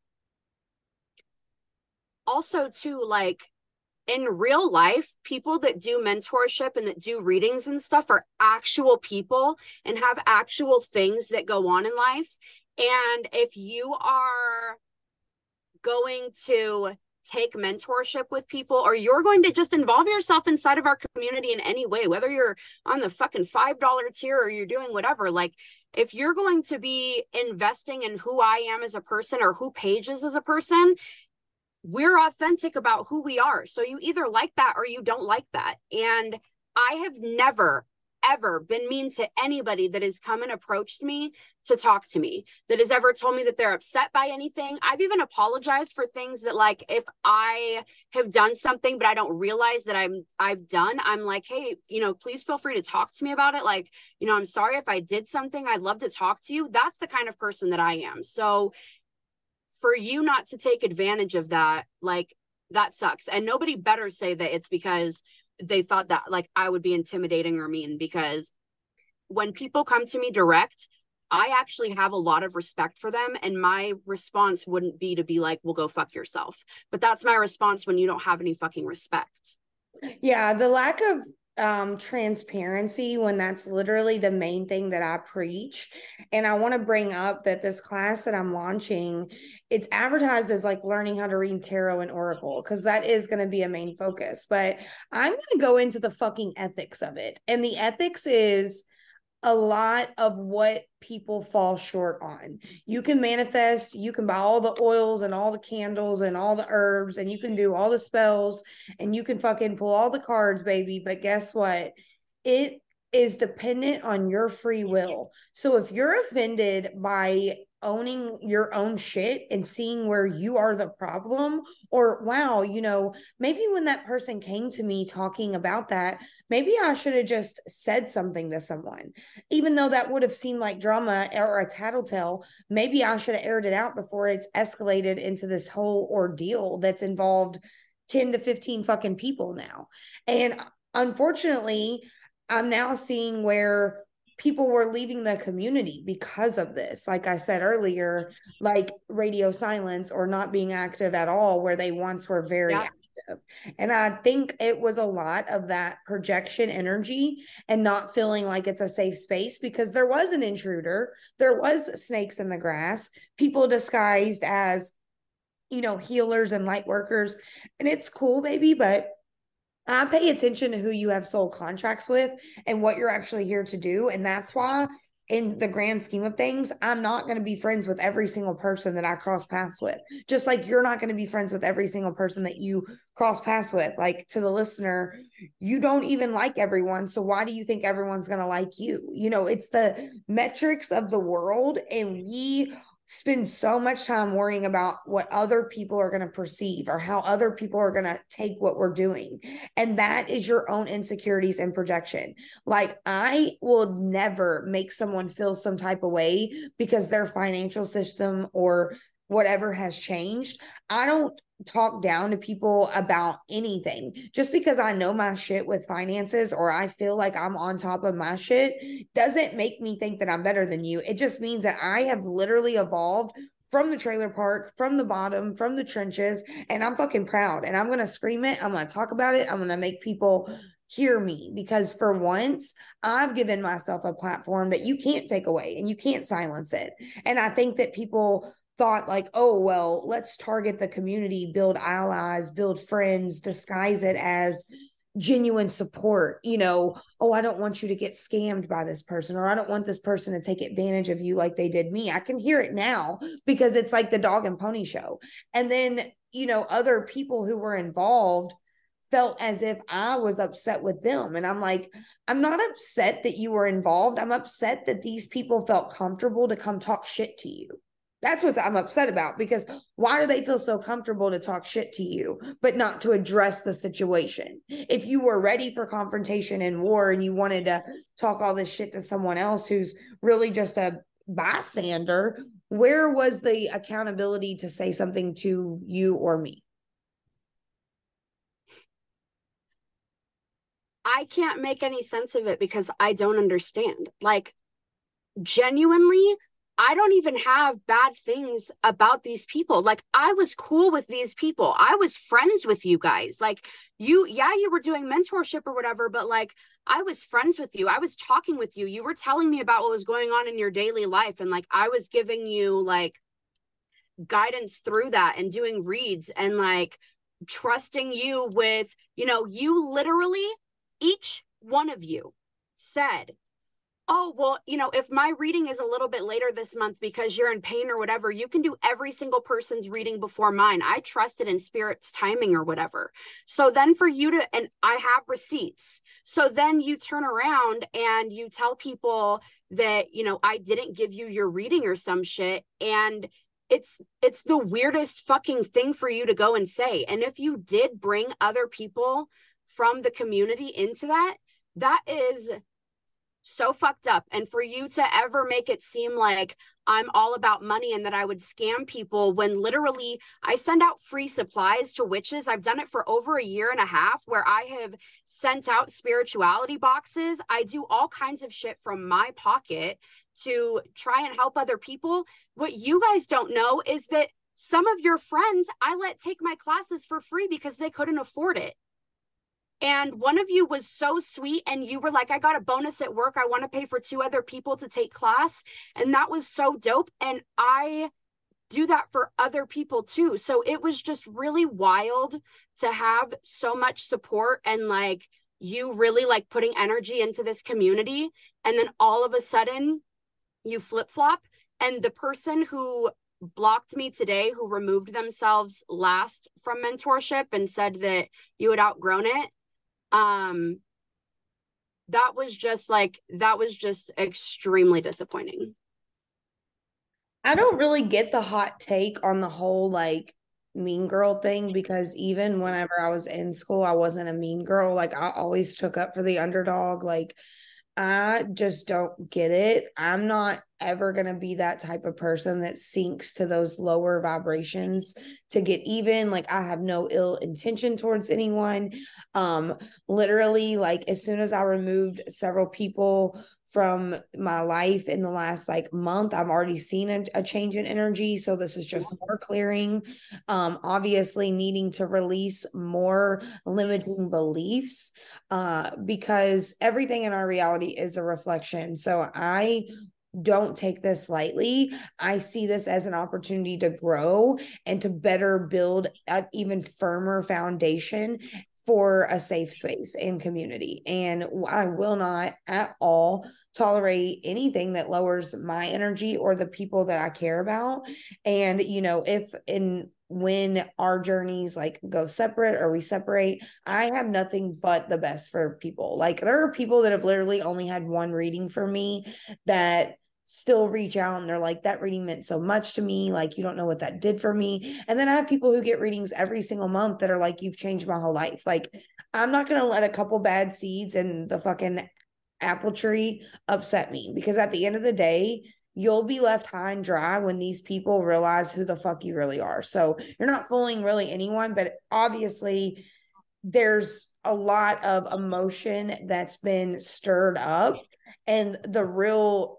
Speaker 2: Also, too, like in real life, people that do mentorship and that do readings and stuff are actual people and have actual things that go on in life. And if you are going to take mentorship with people or you're going to just involve yourself inside of our community in any way, whether you're on the fucking $5 tier or you're doing whatever, like if you're going to be investing in who I am as a person or who Paige is as a person, we're authentic about who we are. So you either like that or you don't like that. And I have never ever been mean to anybody that has come and approached me to talk to me, that has ever told me that they're upset by anything. I've even apologized for things that like if I have done something but I don't realize that I'm I've done, I'm like, "Hey, you know, please feel free to talk to me about it. Like, you know, I'm sorry if I did something. I'd love to talk to you." That's the kind of person that I am. So for you not to take advantage of that, like that sucks. And nobody better say that it's because they thought that like I would be intimidating or mean because when people come to me direct, I actually have a lot of respect for them. And my response wouldn't be to be like, well, go fuck yourself. But that's my response when you don't have any fucking respect.
Speaker 3: Yeah. The lack of um transparency when that's literally the main thing that I preach. And I want to bring up that this class that I'm launching, it's advertised as like learning how to read tarot and oracle because that is going to be a main focus. But I'm going to go into the fucking ethics of it. And the ethics is a lot of what people fall short on. You can manifest, you can buy all the oils and all the candles and all the herbs, and you can do all the spells and you can fucking pull all the cards, baby. But guess what? It is dependent on your free will. So if you're offended by owning your own shit and seeing where you are the problem? Or wow you know maybe when that person came to me talking about that maybe i should have just said something to someone. Even though that would have seemed like drama or a tattletale maybe i should have aired it out before it's escalated into this whole ordeal that's involved 10 to 15 fucking people now. And uh, unfortunately i'm now seeing where people were leaving the community because of this. Like i said earlier like radio silence or not being active at all where they once were very yeah. active. And i think it was a lot of that projection energy and not feeling like it's a safe space because there was an intruder there was snakes in the grass people disguised as you know healers and light workers and it's cool baby but I pay attention to who you have soul contracts with and what you're actually here to do. And that's why, in the grand scheme of things, I'm not going to be friends with every single person that I cross paths with. Just like you're not going to be friends with every single person that you cross paths with. Like to the listener, you don't even like everyone. So why do you think everyone's going to like you? You know, it's the metrics of the world. And we spend so much time worrying about what other people are going to perceive or how other people are going to take what we're doing. And that is your own insecurities and projection. Like, I will never make someone feel some type of way because their financial system or whatever has changed. I don't talk down to people about anything. Just because I know my shit with finances or I feel like I'm on top of my shit doesn't make me think that I'm better than you. It just means that I have literally evolved from the trailer park, from the bottom, from the trenches, and I'm fucking proud. And I'm going to scream it. I'm going to talk about it. I'm going to make people hear me because for once I've given myself a platform that you can't take away and you can't silence it. And I think that people thought like oh well let's target the community build allies build friends disguise it as genuine support you know oh i don't want you to get scammed by this person or i don't want this person to take advantage of you like they did me i can hear it now because it's like the dog and pony show and then you know other people who were involved felt as if I was upset with them. And I'm like, I'm not upset that you were involved. I'm upset that these people felt comfortable to come talk shit to you. That's what I'm upset about because why do they feel so comfortable to talk shit to you, but not to address the situation? If you were ready for confrontation and war and you wanted to talk all this shit to someone else who's really just a bystander, where was the accountability to say something to you or me?
Speaker 2: I can't make any sense of it because I don't understand. Like, genuinely, I don't even have bad things about these people. Like I was cool with these people. I was friends with you guys. Like you yeah, you were doing mentorship or whatever, but like I was friends with you. I was talking with you. You were telling me about what was going on in your daily life and like I was giving you like guidance through that and doing reads and like trusting you with, you know, you literally each one of you said oh well you know if my reading is a little bit later this month because you're in pain or whatever you can do every single person's reading before mine. I trusted in spirit's timing or whatever. So then for you to and i have receipts. So then you turn around and you tell people that you know i didn't give you your reading or some shit and it's it's the weirdest fucking thing for you to go and say. And if you did bring other people from the community into that that is so fucked up. And for you to ever make it seem like I'm all about money and that I would scam people when literally I send out free supplies to witches. I've done it for over a year and a half where I have sent out spirituality boxes. I do all kinds of shit from my pocket to try and help other people. What you guys don't know is that some of your friends I let take my classes for free because they couldn't afford it and one of you was so sweet and you were like i got a bonus at work. I want to pay for two other people to take class. And that was so dope and i do that for other people too. So it was just really wild to have so much support and like you really like putting energy into this community and then all of a sudden you flip flop and the person who blocked me today who removed themselves last from mentorship and said that you had outgrown it um that was just like that was just extremely disappointing.
Speaker 3: I don't really get the hot take on the whole like mean girl thing because even whenever i was in school i wasn't a mean girl. Like i always took up for the underdog. Like I just don't get it. I'm not ever going to be that type of person that sinks to those lower vibrations to get even. Like I have no ill intention towards anyone. Um literally like as soon as I removed several people from my life in the last like month i've already seen a, a, change in energy so this is just more clearing um obviously needing to release more limiting beliefs uh because everything in our reality is a reflection so i don't take this lightly. I see this as an opportunity to grow and to better build an even firmer foundation for a safe space and community. And I will not at all tolerate anything that lowers my energy or the people that I care about. And, you know, if in when our journeys like go separate or we separate, I have nothing but the best for people. Like there are people that have literally only had one reading for me that still reach out and they're like that reading meant so much to me like you don't know what that did for me and then i have people who get readings every single month that are like you've changed my whole life like i'm not going to let a couple bad seeds and the fucking apple tree upset me because at the end of the day, you'll be left high and dry when these people realize who the fuck you really are. So you're not fooling really anyone, but obviously there's a lot of emotion that's been stirred up. And the real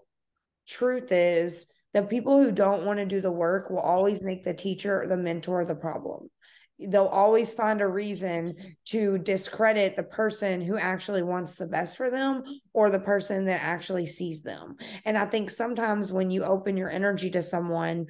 Speaker 3: truth is that people who don't want to do the work will always make the teacher or the mentor the problem they'll always find a reason to discredit the person who actually wants the best for them or the person that actually sees them. And I think sometimes when you open your energy to someone,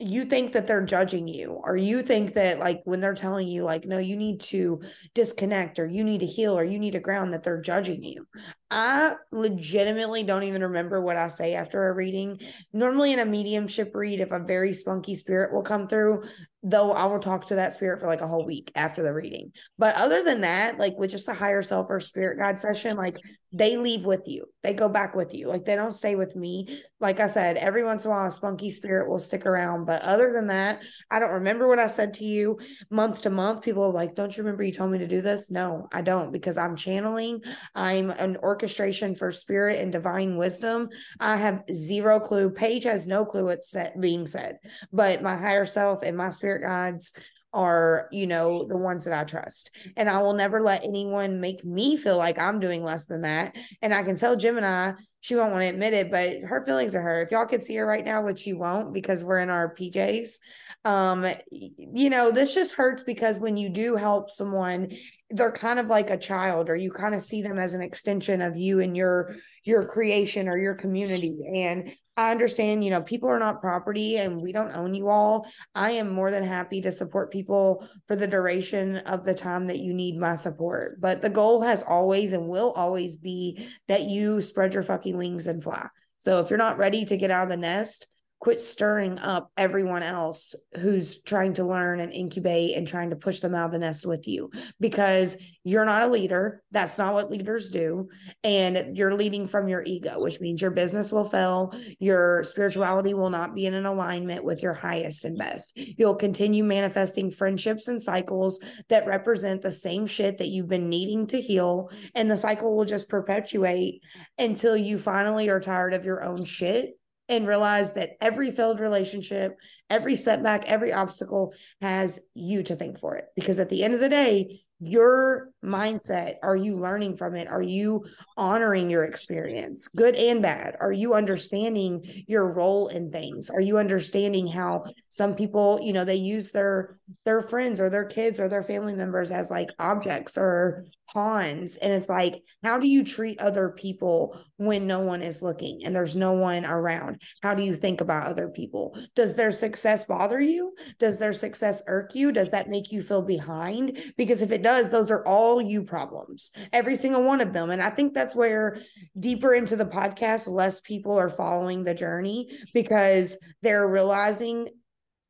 Speaker 3: you think that they're judging you or you think that like when they're telling you like no you need to disconnect or you need to heal or you need to ground that they're judging you i legitimately don't even remember what i say after a reading normally in a mediumship read if a very spunky spirit will come through though I will talk to that spirit for like a whole week after the reading. But other than that, like with just a higher self or spirit guide session, like they leave with you. They go back with you. Like they don't stay with me. Like I said, every once in a while a spunky spirit will stick around. But other than that, I don't remember what I said to you month to month. People are like, Don't you remember you told me to do this? No, I don't, because I'm channeling. I'm an orchestration for spirit and divine wisdom. I have zero clue. Paige has no clue what's being said. But my higher self and my spirit guides are you know the ones that i trust and i will never let anyone make me feel like i'm doing less than that and i can tell gemini she won't want to admit it but her feelings are her if y'all could see her right now which you won't because we're in our pjs um you know this just hurts because when you do help someone they're kind of like a child or you kind of see them as an extension of you and your your creation or your community and I understand, you know, people are not property and we don't own you all. I am more than happy to support people for the duration of the time that you need my support. But the goal has always and will always be that you spread your fucking wings and fly. So if you're not ready to get out of the nest, quit stirring up everyone else who's trying to learn and incubate and trying to push them out of the nest with you because you're not a leader. That's not what leaders do. And you're leading from your ego, which means your business will fail. Your spirituality will not be in an alignment with your highest and best. You'll continue manifesting friendships and cycles that represent the same shit that you've been needing to heal. And the cycle will just perpetuate until you finally are tired of your own shit and realize that every failed relationship, every setback, every obstacle has you to thank for it. Because at the end of the day, your mindset are you learning from it? Are you honoring your experience good and bad? Are you understanding your role in things? Are you understanding how some people you know they use their their friends or their kids or their family members as like objects or pawns and it's like how do you treat other people when no one is looking and there's no one around? How do you think about other people? Does their success bother you? Does their success irk you? Does that make you feel behind? Because if it does those are all you problems every single one of them and i think that's where deeper into the podcast less people are following the journey because they're realizing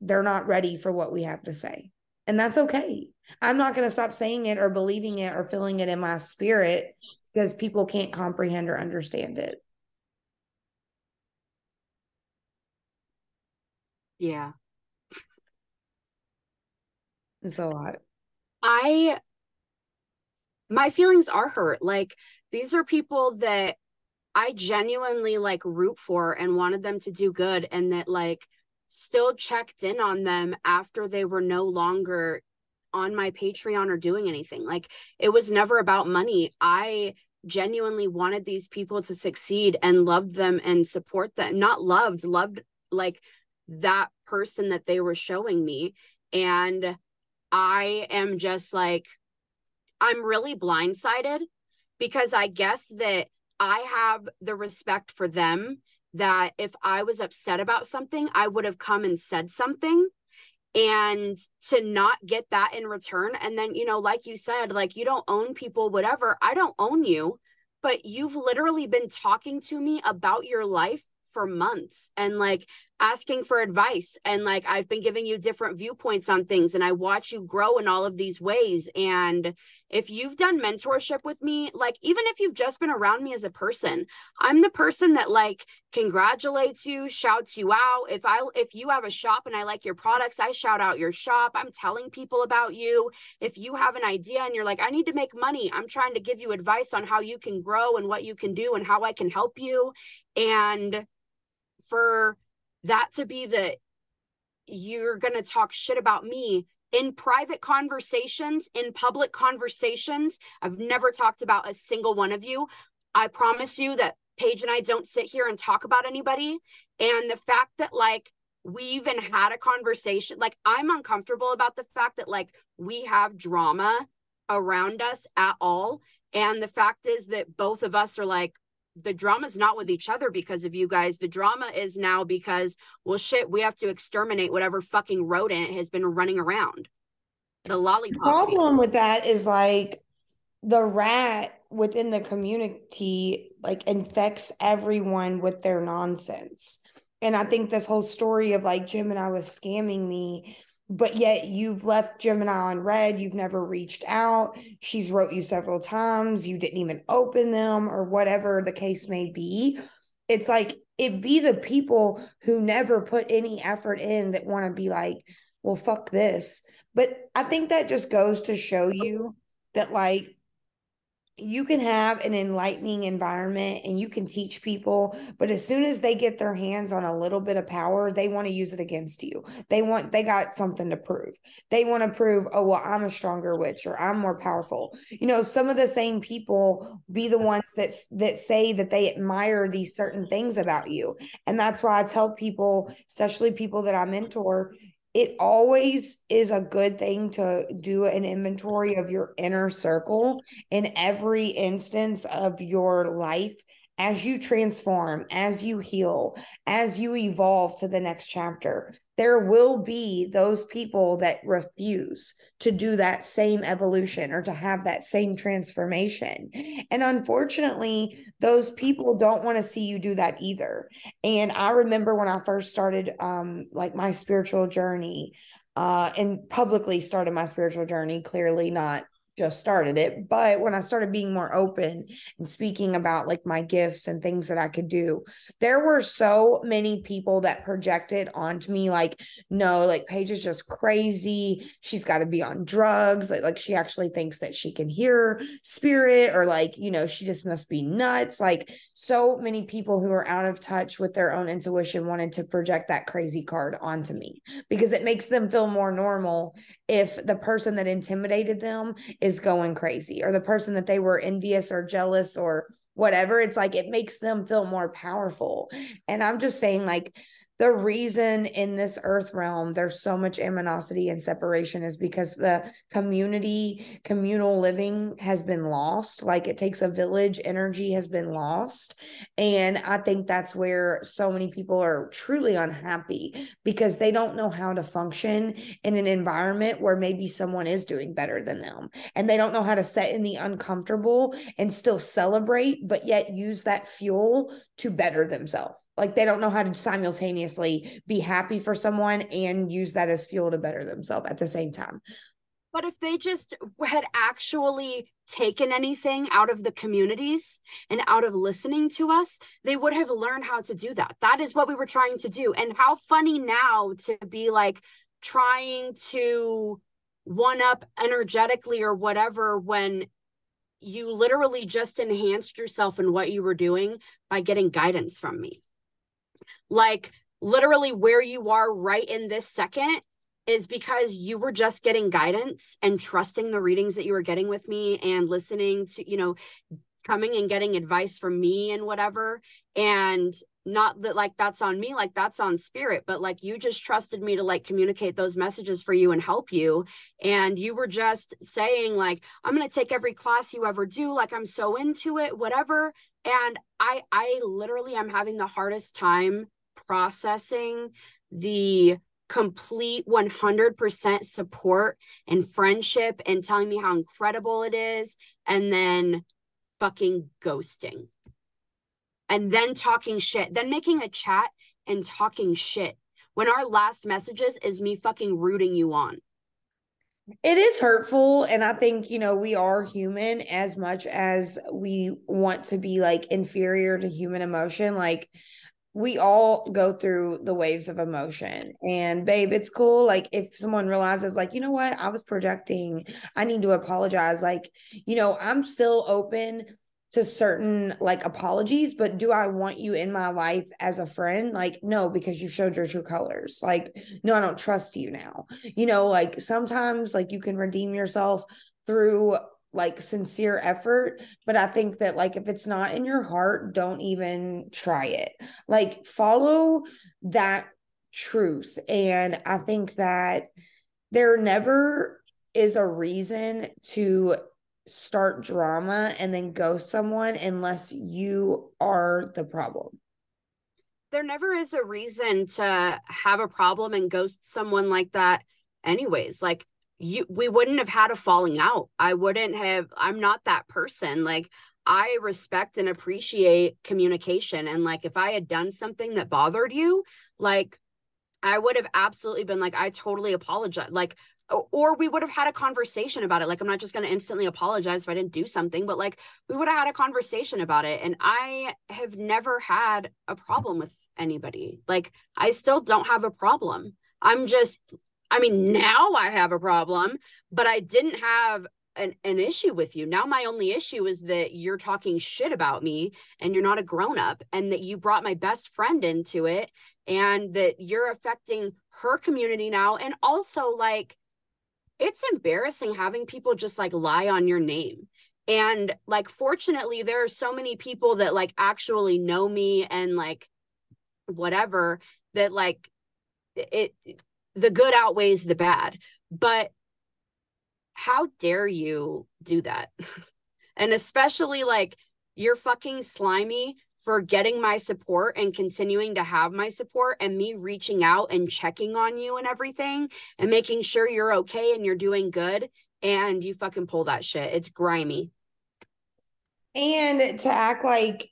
Speaker 3: they're not ready for what we have to say and that's okay I'm not going to stop saying it or believing it or feeling it in my spirit because people can't comprehend or understand it.
Speaker 2: Yeah.
Speaker 3: It's a lot.
Speaker 2: I, my feelings are hurt. Like, these are people that I genuinely like root for and wanted them to do good and that like still checked in on them after they were no longer on my Patreon or doing anything. Like it was never about money. I genuinely wanted these people to succeed and loved them and support them. Not loved, loved like that person that they were showing me. And I am just like, I'm really blindsided because I guess that I have the respect for them that if I was upset about something, I would have come and said something and to not get that in return. And then you know like you said like you don't own people whatever. I don't own you but you've literally been talking to me about your life for months. And like asking for advice and like I've been giving you different viewpoints on things and I watch you grow in all of these ways and if you've done mentorship with me like even if you've just been around me as a person I'm the person that like congratulates you shouts you out. If I if you have a shop and I like your products I shout out your shop. I'm telling people about you. If you have an idea and you're like I need to make money I'm trying to give you advice on how you can grow and what you can do and how I can help you. And for that to be the you're going to talk shit about me in private conversations, in public conversations. I've never talked about a single one of you. I promise you that Paige and I don't sit here and talk about anybody. And the fact that, like, we even had a conversation, like, I'm uncomfortable about the fact that, like, we have drama around us at all. And the fact is that both of us are like, the drama's not with each other because of you guys. The drama is now because, well, shit, we have to exterminate whatever fucking rodent has been running around. The lollipop.
Speaker 3: The problem with that is like the rat within the community like infects everyone with their nonsense. And I think this whole story of like Gemini was scamming me but yet you've left Gemini on read. You've never reached out. She's wrote you several times. You didn't even open them or whatever the case may be. It's like it be the people who never put any effort in that want to be like, well, fuck this. But I think that just goes to show you that like you can have an enlightening environment and you can teach people but as soon as they get their hands on a little bit of power they want to use it against you. They want they got something to prove. They want to prove oh well i'm a stronger witch or i'm more powerful. You know some of the same people be the ones that that say that they admire these certain things about you. And that's why i tell people especially people that i mentor it always is a good thing to do an inventory of your inner circle in every instance of your life as you transform, as you heal, as you evolve to the next chapter, there will be those people that refuse to do that same evolution or to have that same transformation. And unfortunately, those people don't want to see you do that either. And I remember when I first started um like my spiritual journey uh and publicly started my spiritual journey, clearly not just started it but when i started being more open and speaking about like my gifts and things that i could do there were so many people that projected onto me like no like paige is just crazy. She's got to be on drugs. Like, like she actually thinks that she can hear spirit or like you know she just must be nuts. Like so many people who are out of touch with their own intuition wanted to project that crazy card onto me because it makes them feel more normal if the person that intimidated them is going crazy or the person that they were envious or jealous or whatever it's like it makes them feel more powerful. And i'm just saying like the reason in this earth realm there's so much animosity and separation is because the community communal living has been lost. Like it takes a village energy has been lost. And i think that's where so many people are truly unhappy because they don't know how to function in an environment where maybe someone is doing better than them. And they don't know how to set in the uncomfortable and still celebrate but yet use that fuel to better themselves like they don't know how to simultaneously be happy for someone and use that as fuel to better themselves at the same time
Speaker 2: but if they just had actually taken anything out of the communities and out of listening to us, they would have learned how to do that. That is what we were trying to do. And how funny now to be like trying to one up energetically or whatever when you literally just enhanced yourself in what you were doing by getting guidance from me like literally where you are right in this second is because you were just getting guidance and trusting the readings that you were getting with me and listening to, you know, coming and getting advice from me and whatever. And not that like that's on me, like that's on spirit, but like you just trusted me to like communicate those messages for you and help you. And you were just saying, like, I'm going to take every class you ever do. Like, I'm so into it, whatever. And I, I literally am having the hardest time processing the complete 100% support and friendship and telling me how incredible it is and then fucking ghosting. And then talking shit then making a chat and talking shit when our last messages is me fucking rooting you on
Speaker 3: it is hurtful and i think you know we are human as much as we want to be like inferior to human emotion like we all go through the waves of emotion. And babe it's cool like if someone realizes like you know what? I was projecting. I need to apologize. Like you know i'm still open to certain like apologies but do i want you in my life as a friend? Like no because you showed your true colors. Like no i don't trust you now. You know like sometimes like you can redeem yourself through like sincere effort but i think that like if it's not in your heart don't even try it. Like follow that truth and i think that there never is a reason to start drama and then ghost someone unless you are the problem.
Speaker 2: There never is a reason to have a problem and ghost someone like that anyways. Like you we wouldn't have had a falling out. I wouldn't have i'm not that person. Like i respect and appreciate communication. And like if i had done something that bothered you like i would have absolutely been like i totally apologize. Like or we would have had a conversation about it like i'm not just going to instantly apologize if i didn't do something but like we would have had a conversation about it and i have never had a problem with anybody like i still don't have a problem i'm just I mean, now I have a problem, but I didn't have an, an issue with you. Now my only issue is that you're talking shit about me and you're not a grown up and that you brought my best friend into it and that you're affecting her community now and also like it's embarrassing having people just like lie on your name. And like fortunately there are so many people that like actually know me and like whatever that like it the good outweighs the bad. But how dare you do that? [laughs] and especially like you're fucking slimy for getting my support and continuing to have my support and me reaching out and checking on you and everything and making sure you're okay and you're doing good and you fucking pull that shit. It's grimy.
Speaker 3: And to act like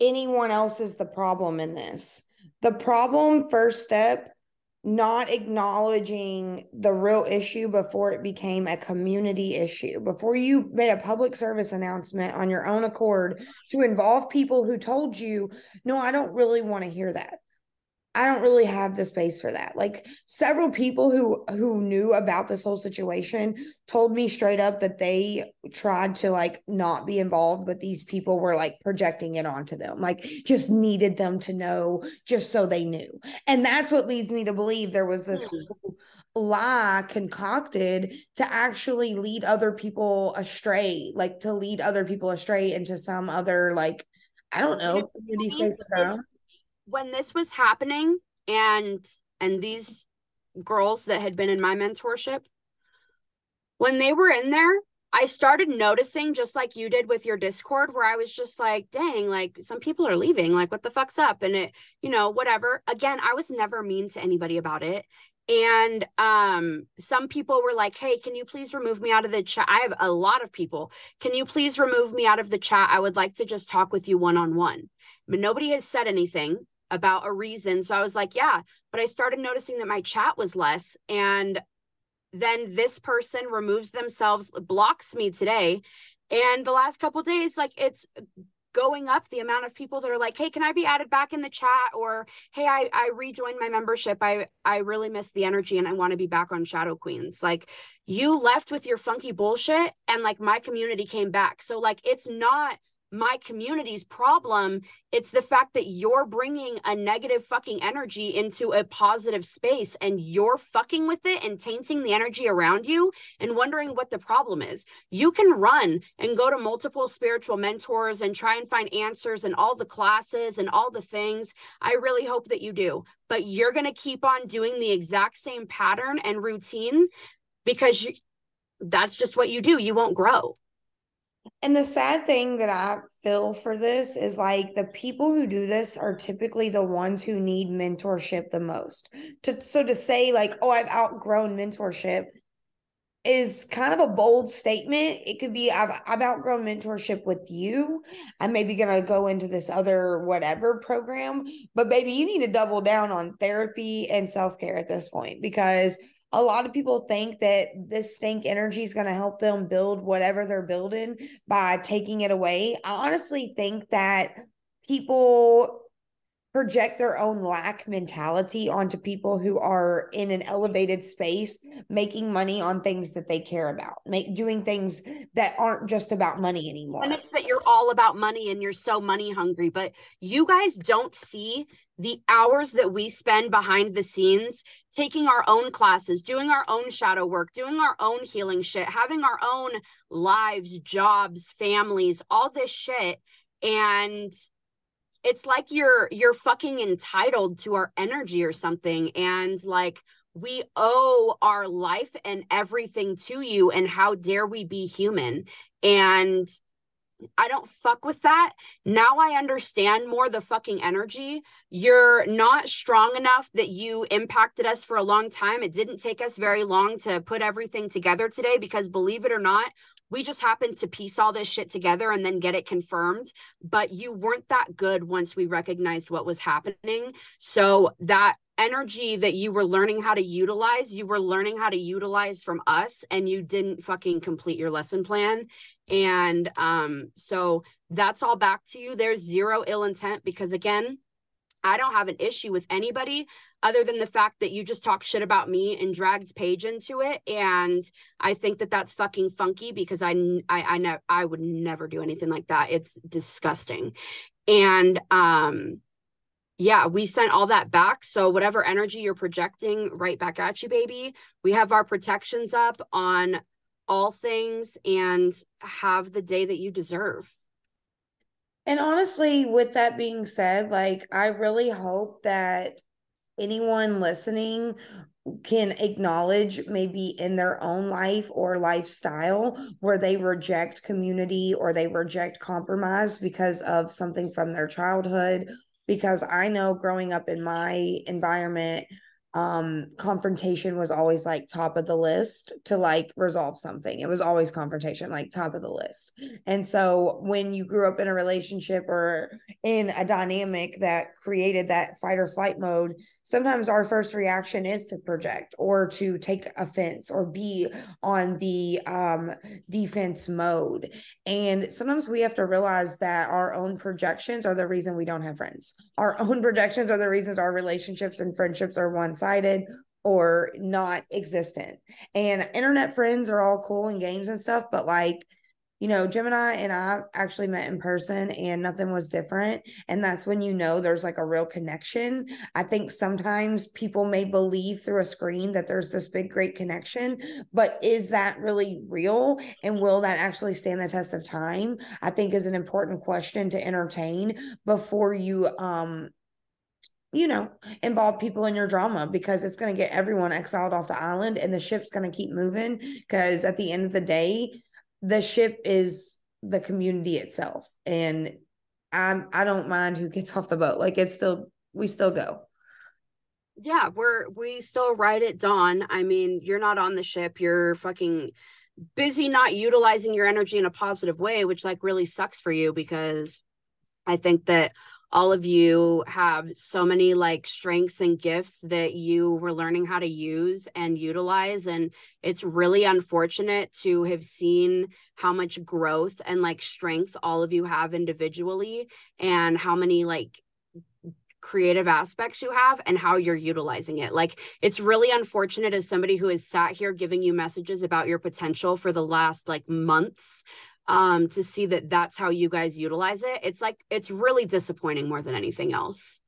Speaker 3: anyone else is the problem in this. The problem, first step, not acknowledging the real issue before it became a community issue, before you made a public service announcement on your own accord to involve people who told you, no, I don't really want to hear that. I don't really have the space for that. Like several people who who knew about this whole situation told me straight up that they tried to like not be involved, but these people were like projecting it onto them. Like just needed them to know just so they knew. And that's what leads me to believe there was this hmm. lie concocted to actually lead other people astray, like to lead other people astray into some other like I don't know community space
Speaker 2: when this was happening and and these girls that had been in my mentorship when they were in there I started noticing just like you did with your Discord where I was just like, dang, like some people are leaving. Like, what the fuck's up? And it, you know, whatever. Again, I was never mean to anybody about it. And um, some people were like, hey, can you please remove me out of the chat? I have a lot of people. Can you please remove me out of the chat? I would like to just talk with you one on one. But nobody has said anything about a reason. So I was like, yeah, but I started noticing that my chat was less. And then this person removes themselves, blocks me today. And the last couple days, like it's going up the amount of people that are like, hey, can I be added back in the chat? Or hey, I, I rejoined my membership. I I really miss the energy and I want to be back on Shadow Queens. Like you left with your funky bullshit and like my community came back. So like it's not my community's problem. It's the fact that you're bringing a negative fucking energy into a positive space and you're fucking with it and tainting the energy around you and wondering what the problem is. You can run and go to multiple spiritual mentors and try and find answers and all the classes and all the things. I really hope that you do. But you're going to keep on doing the exact same pattern and routine because you, that's just what you do. You won't grow.
Speaker 3: And the sad thing that I feel for this is like the people who do this are typically the ones who need mentorship the most. To so to say like, "Oh, I've outgrown mentorship," is kind of a bold statement. It could be I've I've outgrown mentorship with you. I'm maybe gonna go into this other whatever program, but baby, you need to double down on therapy and self care at this point because a lot of people think that this stink energy is going to help them build whatever they're building by taking it away. I honestly think that people project their own lack mentality onto people who are in an elevated space making money on things that they care about make doing things that aren't just about money anymore.
Speaker 2: And it's that you're all about money and you're so money hungry but you guys don't see the hours that we spend behind the scenes taking our own classes doing our own shadow work doing our own healing shit having our own lives jobs families all this shit. And it's like you're you're fucking entitled to our energy or something and like we owe our life and everything to you and how dare we be human and I don't fuck with that. Now I understand more the fucking energy. You're not strong enough that you impacted us for a long time. It didn't take us very long to put everything together today because believe it or not, we just happened to piece all this shit together and then get it confirmed but you weren't that good once we recognized what was happening. So that energy that you were learning how to utilize you were learning how to utilize from us and you didn't fucking complete your lesson plan. And um so that's all back to you. There's zero ill intent because again I don't have an issue with anybody other than the fact that you just talk shit about me and dragged Paige into it. And I think that that's fucking funky because I, I, I know I would never do anything like that. It's disgusting. And, um, yeah, we sent all that back. So whatever energy you're projecting right back at you, baby, we have our protections up on all things and have the day that you deserve.
Speaker 3: And honestly, with that being said, like I really hope that anyone listening can acknowledge maybe in their own life or lifestyle where they reject community or they reject compromise because of something from their childhood. Because i know growing up in my environment um confrontation was always like top of the list to like resolve something. It was always confrontation like top of the list. And so when you grew up in a relationship or in a dynamic that created that fight or flight mode sometimes our first reaction is to project or to take offense or be on the um, defense mode. And sometimes we have to realize that our own projections are the reason we don't have friends. Our own projections are the reasons our relationships and friendships are one sided or not existent. And internet friends are all cool and games and stuff, but like, you know, Gemini and I actually met in person and nothing was different. And that's when you know there's like a real connection. I think sometimes people may believe through a screen that there's this big, great connection, but is that really real? And will that actually stand the test of time? I think is an important question to entertain before you, um, you know, involve people in your drama because it's going to get everyone exiled off the island and the ship's going to keep moving. Because at the end of the day, the ship is the community itself. And i'm i don't mind who gets [laughs] off the boat. Like it's still we still go.
Speaker 2: Yeah we're we still ride at dawn. I mean you're not on the ship. You're fucking busy not utilizing your energy in a positive way which like really sucks for you because i think that all of you have so many like strengths and gifts that you were learning how to use and utilize and it's really unfortunate to have seen how much growth and like strength all of you have individually and how many like creative aspects you have and how you're utilizing it. Like it's really unfortunate as somebody who has sat here giving you messages about your potential for the last like months um to see that that's how you guys utilize it it's like it's really disappointing more than anything else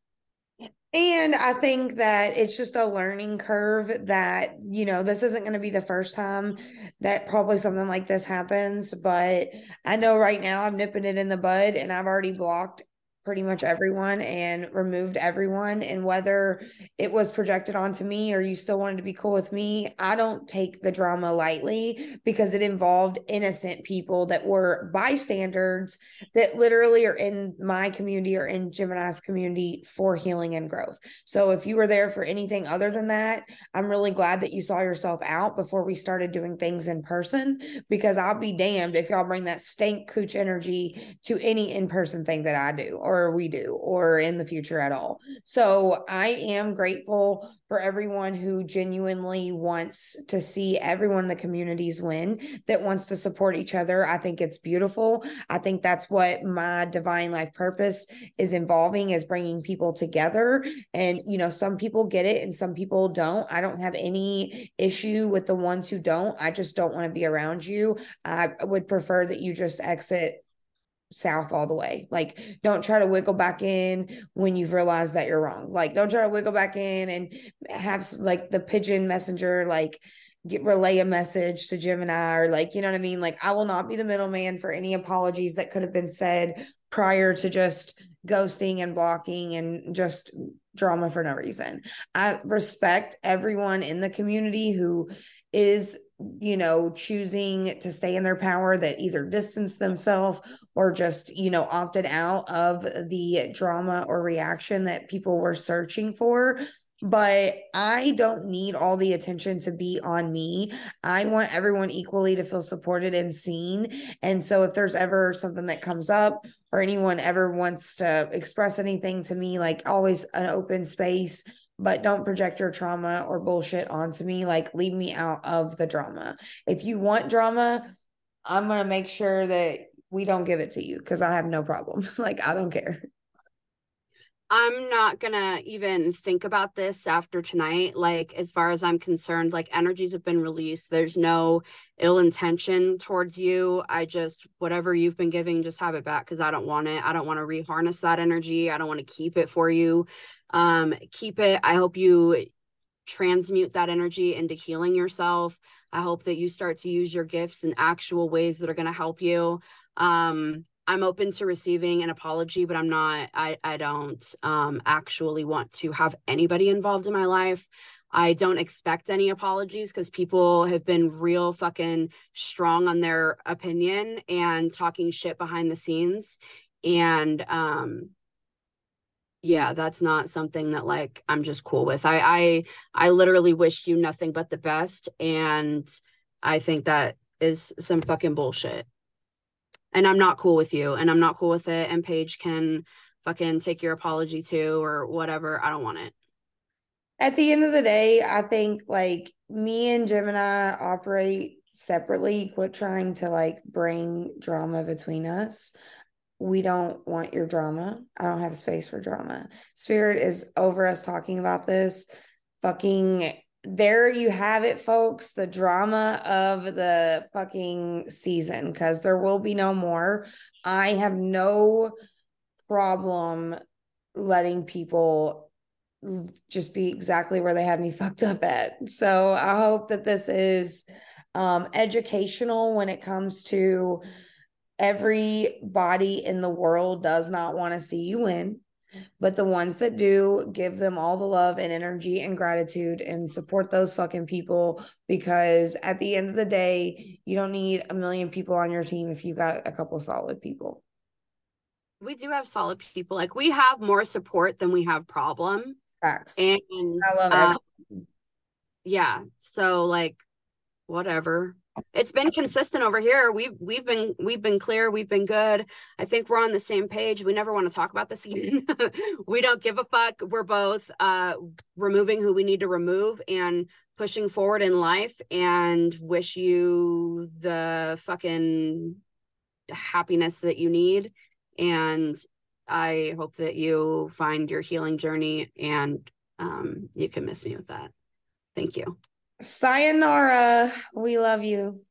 Speaker 3: and I think that it's just a learning curve that, you know, this isn't going to be the first time that probably something like this happens. But I know right now I'm nipping it in the bud and I've already blocked pretty much everyone and removed everyone and whether it was projected onto me or you still wanted to be cool with me i don't take the drama lightly because it involved innocent people that were bystanders that literally are in my community or in gemini's community for healing and growth. So if you were there for anything other than that i'm really glad that you saw yourself out before we started doing things in person because i'll be damned if y'all bring that stank cooch energy to any in-person thing that i do or or we do or in the future at all. So I am grateful for everyone who genuinely wants to see everyone in the communities win, that wants to support each other. I think it's beautiful. I think that's what my divine life purpose is involving is bringing people together. And, you know, some people get it and some people don't. I don't have any issue with the ones who don't. I just don't want to be around you. I would prefer that you just exit south all the way. Like, don't try to wiggle back in when you've realized that you're wrong. Like, don't try to wiggle back in and have like the pigeon messenger, like, get relay a message to Gemini or like, you know what I mean? Like, I will not be the middleman for any apologies that could have been said prior to just ghosting and blocking and just drama for no reason. I respect everyone in the community who is you know choosing to stay in their power that either distance themselves or just you know opted out of the drama or reaction that people were searching for but I don't need all the attention to be on me. I want everyone equally to feel supported and seen. And so if there's ever something that comes up or anyone ever wants to express anything to me, like always an open space but don't project your trauma or bullshit onto me. Like, leave me out of the drama. If you want drama, I'm going to make sure that we don't give it to you because I have no problem. [laughs] like, I don't care.
Speaker 2: I'm not gonna even think about this after tonight. Like, as far as I'm concerned, like energies have been released. There's no ill intention towards you. I just, whatever you've been giving, just have it back because I don't want it. I don't want to reharness that energy. I don't want to keep it for you. Um, keep it. I hope you transmute that energy into healing yourself. I hope that you start to use your gifts in actual ways that are going to help you. Um, I'm open to receiving an apology, but I'm not, I, I don't um, actually want to have anybody involved in my life. I don't expect any apologies because people have been real fucking strong on their opinion and talking shit behind the scenes. And um yeah, that's not something that like I'm just cool with. I I I literally wish you nothing but the best. And I think that is some fucking bullshit. And I'm not cool with you and I'm not cool with it. And Paige can fucking take your apology too or whatever. I don't want it.
Speaker 3: At the end of the day, I think like me and Gemini operate separately. Quit trying to like bring drama between us. We don't want your drama. I don't have space for drama. Spirit is over us talking about this. Fucking there you have it, folks. The drama of the fucking season because there will be no more. I have no problem letting people just be exactly where they have me [laughs] fucked up at. So I hope that this is um, educational when it comes to everybody in the world does not want to see you win. But the ones that do, give them all the love and energy and gratitude and support those fucking people because at the end of the day, you don't need a million people on your team if you got a couple solid people
Speaker 2: we do have solid people. Like we have more support than we have problem.
Speaker 3: Facts.
Speaker 2: And
Speaker 3: I love
Speaker 2: um, it. yeah. So like whatever. It's been consistent over here. We've we've been we've been clear, we've been good. I think we're on the same page. We never want to talk about this again. [laughs] we don't give a fuck. We're both uh removing who we need to remove and pushing forward in life and wish you the fucking happiness that you need and I hope that you find your healing journey and um, you can miss me with that. Thank you.
Speaker 3: Sayonara. We love you.